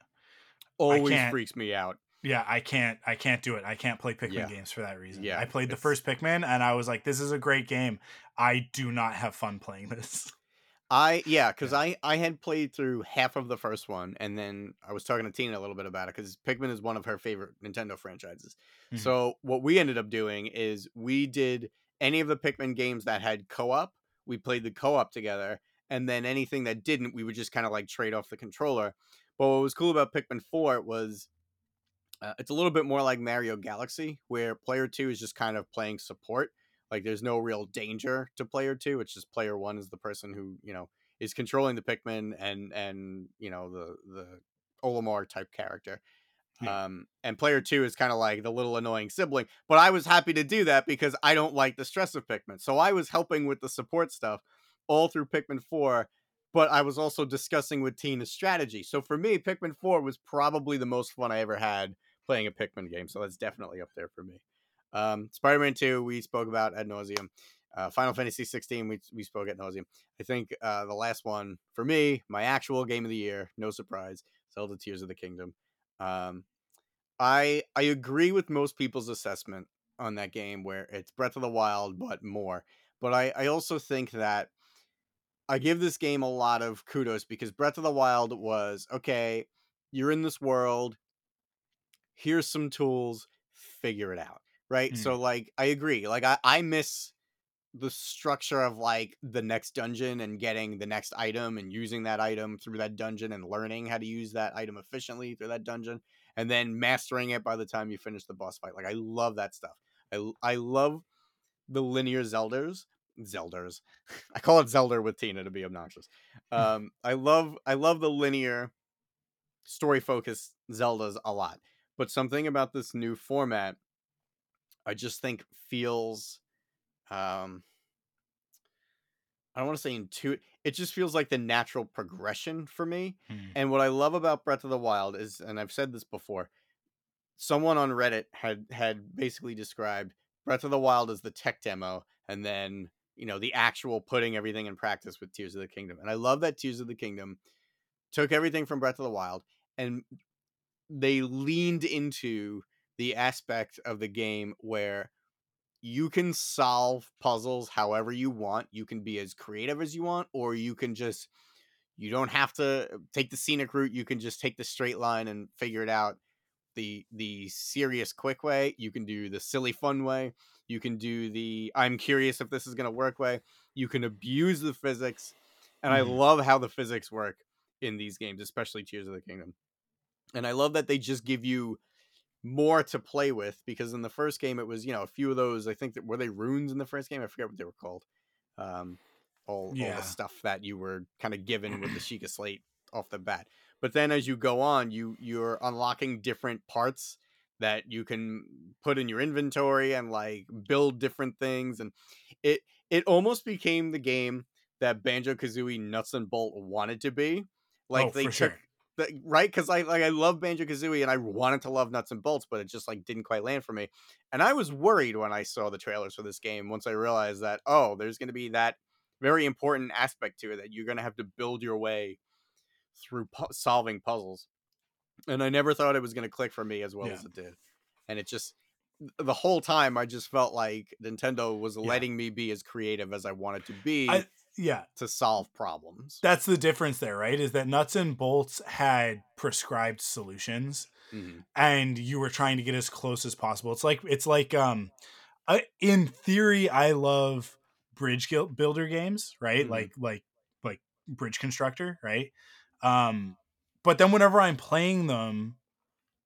always freaks me out. Yeah, I can't I can't do it. I can't play Pikmin Yeah. games for that reason. Yeah, I played the first Pikmin and I was like, this is a great game. I do not have fun playing this. I yeah, because I I had played through half of the first one, and then I was talking to Tina a little bit about it because Pikmin is one of her favorite Nintendo franchises. Mhm. So what we ended up doing is we did any of the Pikmin games that had co-op, we played the co-op together, and then anything that didn't, we would just kind of like trade off the controller. But what was cool about Pikmin Four was Uh, it's a little bit more like Mario Galaxy, where player two is just kind of playing support. Like there's no real danger to player two. It's just player one is the person who you know is controlling the Pikmin and and you know the the Olimar type character. Yeah. Um, and player two is kind of like the little annoying sibling. But I was happy to do that because I don't like the stress of Pikmin. So I was helping with the support stuff all through Pikmin 4, but I was also discussing with Tina strategy. So for me, Pikmin 4 was probably the most fun I ever had playing a Pikmin game. So that's definitely up there for me. Um, Spider Man 2, we spoke about ad nauseum. Uh, Final Fantasy 16, we, we spoke at nauseum. I think uh, the last one for me, my actual game of the year, no surprise, Zelda Tears of the Kingdom. Um, I I agree with most people's assessment on that game where it's Breath of the Wild but more. But I I also think that I give this game a lot of kudos because Breath of the Wild was okay, you're in this world, here's some tools, figure it out. Right? Mm. So like I agree. Like I I miss the structure of like the next dungeon and getting the next item and using that item through that dungeon and learning how to use that item efficiently through that dungeon and then mastering it by the time you finish the boss fight. Like I love that stuff. I I love the linear Zelders. Zelders. I call it Zelda with Tina to be obnoxious. Um, I love I love the linear story focused Zeldas a lot. But something about this new format I just think feels um I don't want to say intuitive. It just feels like the natural progression for me. Mm. And what I love about Breath of the Wild is, and I've said this before, someone on Reddit had had basically described Breath of the Wild as the tech demo, and then you know the actual putting everything in practice with Tears of the Kingdom. And I love that Tears of the Kingdom took everything from Breath of the Wild and they leaned into the aspect of the game where you can solve puzzles however you want. You can be as creative as you want, or you can just you don't have to take the scenic route. You can just take the straight line and figure it out the the serious quick way. You can do the silly fun way. You can do the I'm curious if this is gonna work way. You can abuse the physics. And I Mhm. love how the physics work in these games, especially Tears of the Kingdom. And I love that they just give you more to play with because in the first game it was you know a few of those I think that were they runes in the first game? I forget what they were called. Um all, all the stuff that you were kind of given with the Sheikah slate off the bat. But then as you go on you you're unlocking different parts that you can put in your inventory and like build different things and it it almost became the game that Banjo Kazooie Nuts and Bolt wanted to be. Like oh, they took sure. The, right because I like I love Banjo Kazooie and I wanted to love Nuts and Bolts, but it just like didn't quite land for me. And I was worried when I saw the trailers for this game once I realized that oh, there's going to be that very important aspect to it that you're going to have to build your way through pu- solving puzzles. And I never thought it was going to click for me as well Yeah. as it did. And it just the whole time I just felt like Nintendo was Yeah. letting me be as creative as I wanted to be I, yeah, to solve problems. that's the difference there, right? Is that nuts and bolts had prescribed solutions, Mhm. and you were trying to get as close as possible. It's like it's like um, I, in theory, I love bridge builder games, right? Mhm. Like like like bridge constructor, right? Um, but then whenever I'm playing them,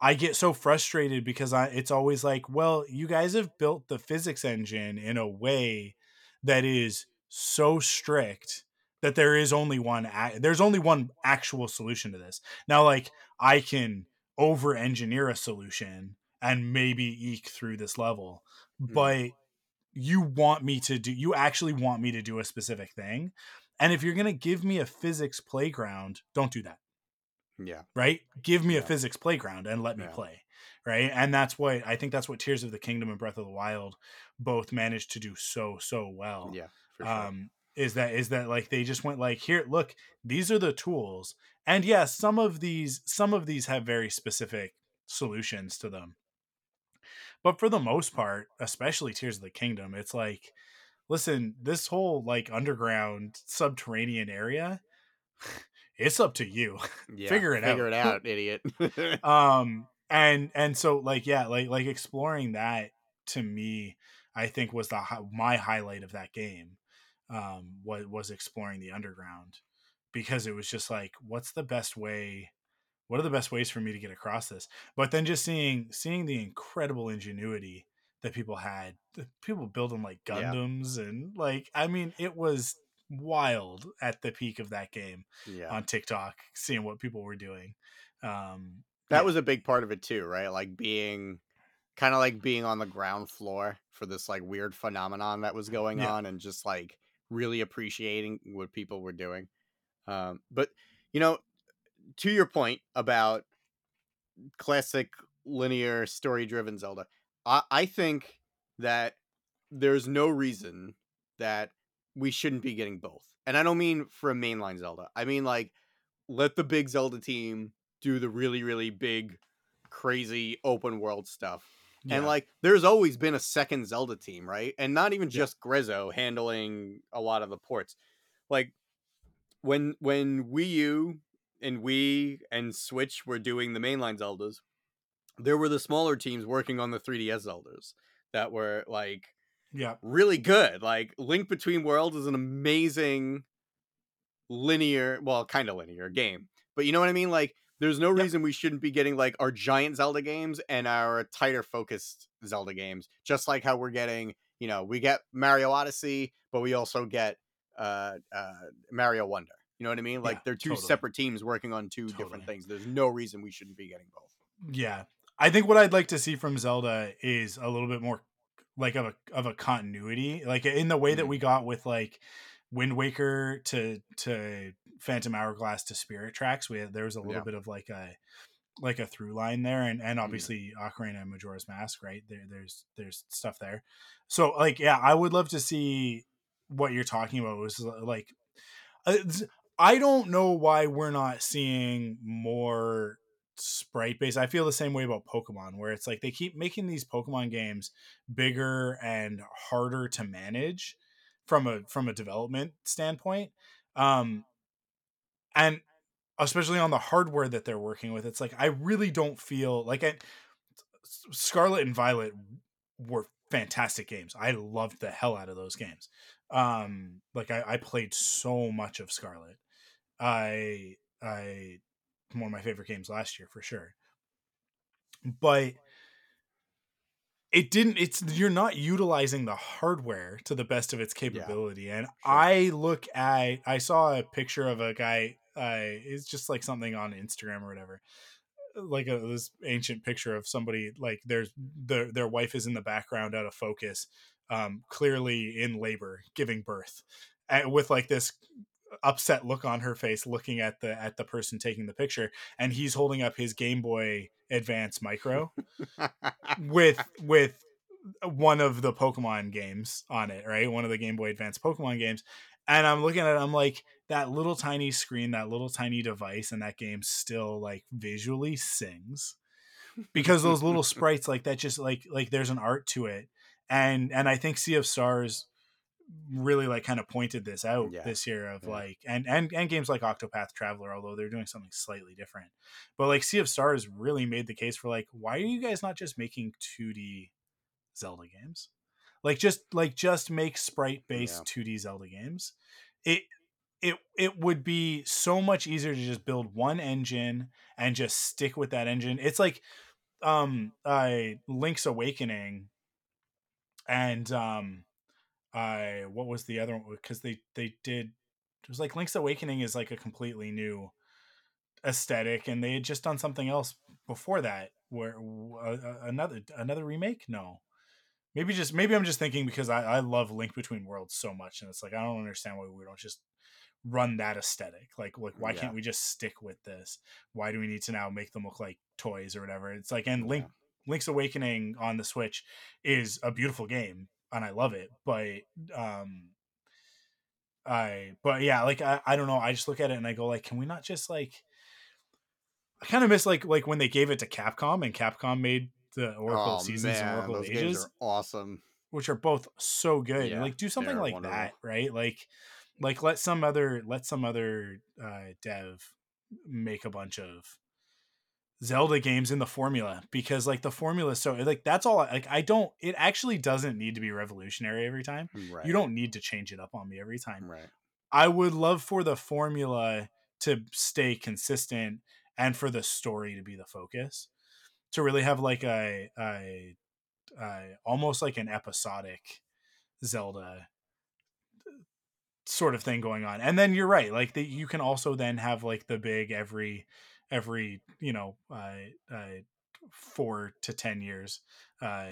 I get so frustrated because I it's always like, well, you guys have built the physics engine in a way that is so strict that there is only one there's only one actual solution to this. Now like I can over engineer a solution and maybe eke through this level, Mhm. but you want me to do you actually want me to do a specific thing. And if you're going to give me a physics playground, don't do that Yeah. right? Give me a physics playground and let me Yeah. play, right? And that's what I think that's what Tears of the Kingdom and Breath of the Wild both managed to do so so well. Yeah. For sure. Um is that is that like they just went like here look these are the tools and yes some of these some of these have very specific solutions to them but for the most part especially tears of the kingdom it's like listen this whole like underground subterranean area it's up to you yeah. figure it Figure out. Figure it out, idiot. um and and so like yeah like like exploring that to me i think was the my highlight of that game um was was exploring the underground because it was just like what's the best way what are the best ways for me to get across this? But then just seeing seeing the incredible ingenuity that people had, people building like Yeah. Gundams and like I mean, it was wild at the peak of that game Yeah. on TikTok, seeing what people were doing. Um, that yeah. was a big part of it too, right? Like being kind of like being on the ground floor for this like weird phenomenon that was going Yeah. on and just like really appreciating what people were doing. Um, but you know, to your point about classic linear story driven Zelda, I, I think that there's no reason that we shouldn't be getting both. And I don't mean a mainline Zelda. I mean like let the big Zelda team do the really, really big, crazy open world stuff. And like there's always been a second Zelda team, right? And not even Yeah. just Grezzo handling a lot of the ports. Like when when Wii U and Wii and Switch were doing the mainline Zeldas, there were the smaller teams working on the 3DS Zeldas that were like yeah, really good. Like Link Between Worlds is an amazing linear, well, kind of linear game. But you know what I mean? Like there's no Yep. reason we shouldn't be getting like our giant Zelda games and our tighter focused Zelda games. Just like how we're getting, you know, we get Mario Odyssey, but we also get uh uh Mario Wonder. You know what I mean? Like Yeah, they're two totally. separate teams working on two Totally. different things. There's no reason we shouldn't be getting both. Yeah. I think what I'd like to see from Zelda is a little bit more like of a of a continuity, like in the way that Mhm. we got with like Wind Waker to to Phantom Hourglass to Spirit Tracks. We had, there was a little Yeah. bit of like a like a through line there, and Mm-hmm. and obviously Ocarina and Majora's Mask, right? There there's there's stuff there. So like yeah, I would love to see what you're talking about was like uh, I don't know why we're not seeing more sprite based. I feel the same way about Pokemon, where it's like they keep making these Pokemon games bigger and harder to manage from a from a development standpoint. Um and especially on the hardware that they're working with, it's like I really don't feel like I Scarlet and Violet were fantastic games. I loved the hell out of those games. Um, like I, I played so much of Scarlet. I I one of my favorite games last year for sure. But it didn't it's you're not utilizing the hardware to the best of its capability and i look at i saw a picture of a guy uh it's just like something on instagram or whatever like a this ancient picture of somebody like there's their their wife is in the background out of focus um clearly in labor giving birth and with like this upset look on her face looking at the at the person taking the picture and he's holding up his game boy advance micro with with one of the Pokemon games on it, right? One of the Game Boy Advance Pokemon games. And I'm looking at it, I'm like, that little tiny screen, that little tiny device, and that game still like visually sings. Because those little sprites, like that just like like there's an art to it. And and I think Sea of Stars really like kind of pointed this out Yeah. this year of Yeah. like and and and games like Octopath Traveler, although they're doing something slightly different. But like Sea of Stars really made the case for like, why are you guys not just making 2D Zelda games? Like just like just make sprite based 2D Zelda games. It it it would be so much easier to just build one engine and just stick with that engine. It's like um uh Link's Awakening and um I what was the other one? Because they they did it was like Link's Awakening is like a completely new aesthetic and they had just done something else before that where uh, another another remake? No. Maybe just maybe i'm just thinking because I, I love link between worlds so much and it's like i don't understand why we don't just run that aesthetic like like why Yeah. can't we just stick with this why do we need to now make them look like toys or whatever it's like and link link's awakening on the switch is a beautiful game and i love it but um i but yeah like I, I don't know i just look at it and i go like can we not just like I kind of miss like like when they gave it to Capcom and Capcom made the Oracle oh, Seasons man, and Oracle those Ages, games are awesome. which are both so good. Yeah, like do something like wonderful. that, right? Like like let some other let some other uh, dev make a bunch of Zelda games in the formula because like the formula is so like that's all like I don't it actually doesn't need to be revolutionary every time. Right. You don't need to change it up on me every time. Right. I would love for the formula to stay consistent and for the story to be the focus to really have like a, a, a almost like an episodic zelda sort of thing going on and then you're right like the, you can also then have like the big every every you know uh, uh four to ten years uh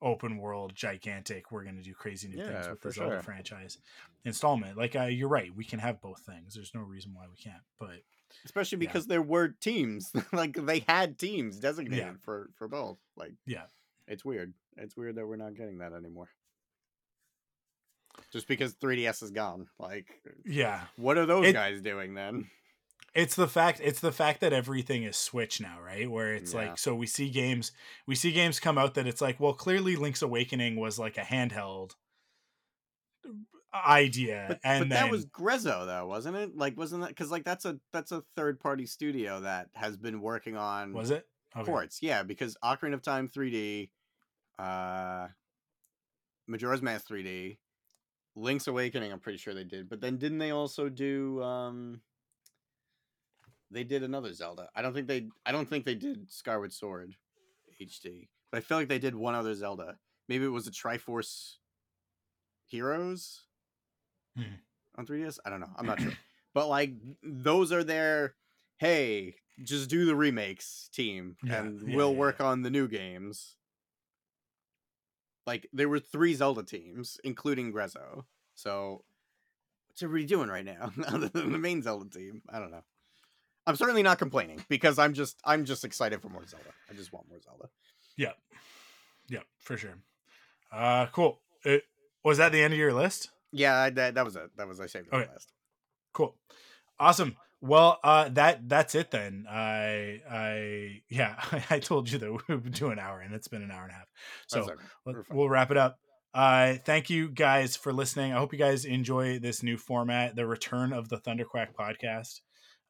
open world gigantic we're going to do crazy new things with the zelda sure. franchise installment like uh, you're right we can have both things there's no reason why we can't but Especially Yeah. because there were teams. like they had teams designated for for both. Like yeah it's weird. It's weird that we're not getting that anymore. Just because 3DS is gone. Like yeah what are those It- guys doing then? it's the fact it's the fact that everything is switch now right where it's Yeah. like so we see games we see games come out that it's like well clearly link's awakening was like a handheld idea But, and but then that was Grezzo though, wasn't it? Like wasn't that cuz like that's a that's a third party studio that has been working on was it okay. ports. Yeah, because Ocarina of Time 3D, uh Majora's Mask 3D, Link's Awakening, I'm pretty sure they did. But then didn't they also do um they did another Zelda. I don't think they I don't think they did Skyward Sword HD. But I feel like they did one other Zelda. Maybe it was a Triforce Heroes Hmm. on 3DS. I don't know. I'm not sure. But like those are their hey, just do the remakes team Yeah, and yeah, we'll yeah, work on the new games. Like there were three Zelda teams, including Grezzo. So what's everybody doing right now? Other than the main Zelda team. I don't know. I'm certainly not complaining because I'm just I'm just excited for more Zelda. I just want more Zelda. yeah yeah for sure uh cool it, was that the end of your list Yeah, that that was it. That was I saved Okay. last. Cool. Awesome. Well, uh that that's it then. I I yeah, I told you that we would do an hour and it's been an hour and a half. So okay. We'll wrap it up. Uh thank you guys for listening. I hope you guys enjoy this new format, the return of the Thunderquack podcast.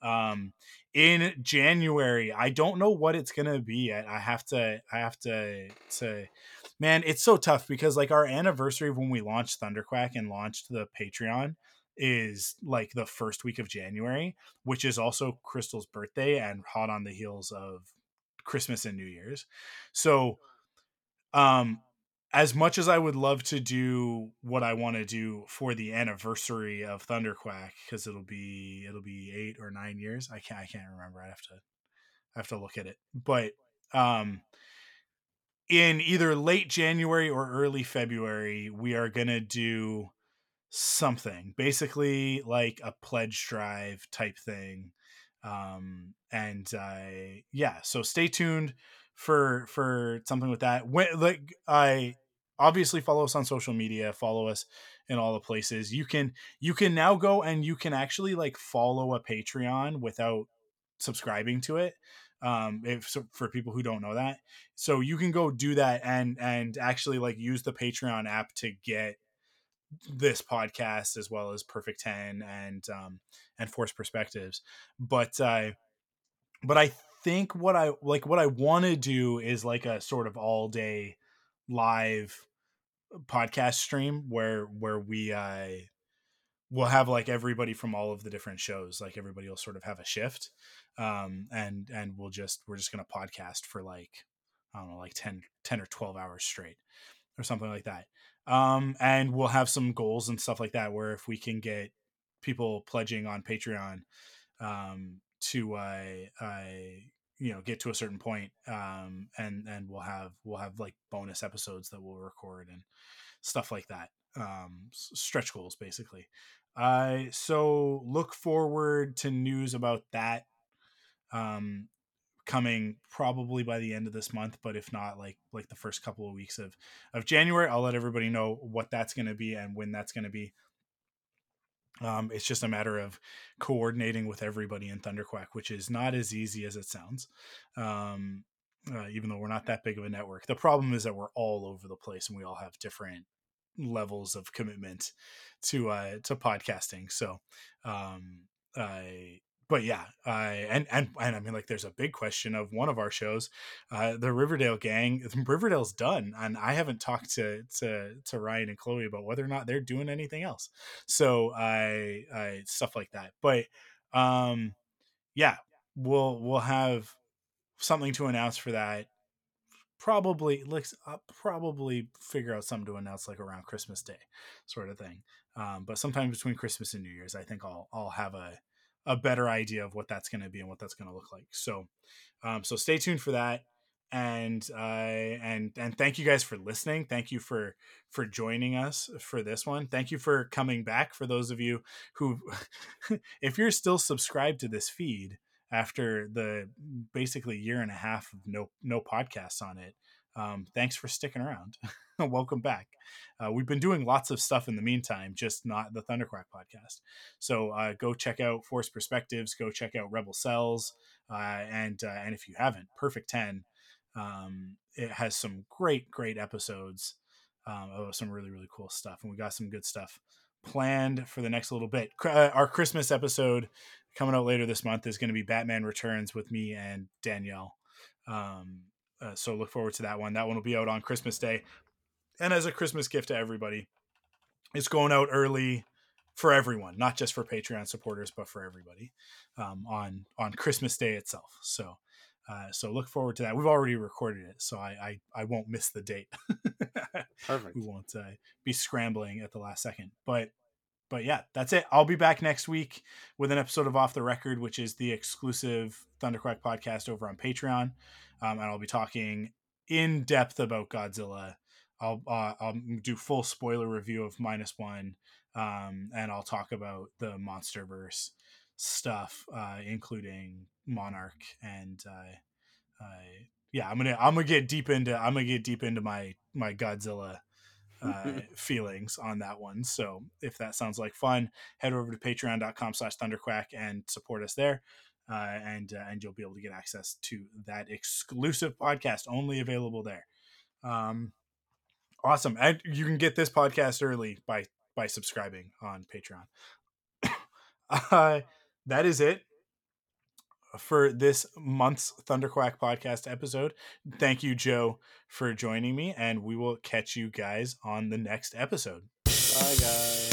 Um in January, I don't know what it's gonna be yet. I have to I have to to man, it's so tough because like our anniversary of when we launched Thunderquack and launched the Patreon is like the first week of January, which is also Crystal's birthday and hot on the heels of Christmas and New Year's. So um as much as I would love to do what I want to do for the anniversary of Thunderquack because it'll be it'll be 8 or 9 years. I can't I can't remember. I have to I have to look at it. But um in either late January or early February, we are to do something basically like a pledge drive type thing um and uh yeah so stay tuned for for something with that. When like i obviously follow us on social media follow us in all the places. You can you can now go and you can actually like follow a patreon without subscribing to it um if so for people who don't know that. So you can go do that and and actually like use the patreon app to get this podcast as well as perfect 10 and um and force perspectives but uh but i think what i like what i want to do is like a sort of all day live podcast stream where where we uh we'll have like everybody from all of the different shows like everybody will sort of have a shift um and and we'll just we're just gonna podcast for like i don't know like 10 10 or 12 hours straight or something like that um and we'll have some goals and stuff like that where if we can get people pledging on patreon um to uh you know get to a certain point um and and we'll have we'll have like bonus episodes that we'll record and stuff like that um stretch goals basically. Uh so look forward to news about that um coming probably by the end of this month but if not like like the first couple of weeks of of january i'll let everybody know what that's going to be and when that's going to be. Um it's just a matter of coordinating with everybody in thunderquack which is not as easy as it sounds um uh, even though we're not that big of a network. The problem is that we're all over the place and we all have different levels of commitment to uh to podcasting. So um i but yeah i and and and i mean like there's a big question of one of our shows uh the riverdale gang riverdale's done and i haven't talked to to to ryan and chloe about whether or not they're doing anything else so i i stuff like that but um yeah we'll we'll have something to announce for that. Probably like I'll probably figure out something to announce like around Christmas Day, sort of thing. Um, but sometime between Christmas and New Year's, I think I'll I'll have a a better idea of what that's going to be and what that's going to look like. So, um, so stay tuned for that and uh, and and thank you guys for listening. Thank you for for joining us for this one. Thank you for coming back. For those of you who, if you're still subscribed to this feed after the basically year and a half of no no podcasts on it, um, thanks for sticking around. Welcome back. Uh, we've been doing lots of stuff in the meantime, just not the Thunderquack podcast. So uh, go check out Force Perspectives. Go check out Rebel Cells, uh, and uh, and if you haven't, Perfect Ten um, it has some great, great episodes um, of some really, really cool stuff, and we got some good stuff planned for the next little bit. Uh, our Christmas episode coming out later this month is going to be Batman Returns with me and Danielle. Um, uh, so look forward to that one. That one will be out on Christmas Day, and as a Christmas gift to everybody, it's going out early for everyone, not just for Patreon supporters, but for everybody um, on on Christmas Day itself. So uh, so look forward to that. We've already recorded it, so I I, I won't miss the date. Perfect. we won't uh, be scrambling at the last second. But but yeah, that's it. I'll be back next week with an episode of Off the Record, which is the exclusive Thunderquack podcast over on Patreon, um, and I'll be talking in depth about Godzilla. I'll uh, I'll do full spoiler review of minus one, um, and I'll talk about the MonsterVerse stuff, uh, including Monarch and uh, uh, yeah, I'm gonna I'm gonna get deep into I'm gonna get deep into my my Godzilla uh, feelings on that one. So if that sounds like fun, head over to patreon.com slash thunderquack and support us there. Uh, and uh, and you'll be able to get access to that exclusive podcast only available there. Um, awesome, and you can get this podcast early by by subscribing on Patreon. uh, that is it for this month's Thunderquack podcast episode. Thank you, Joe, for joining me, and we will catch you guys on the next episode. Bye, guys.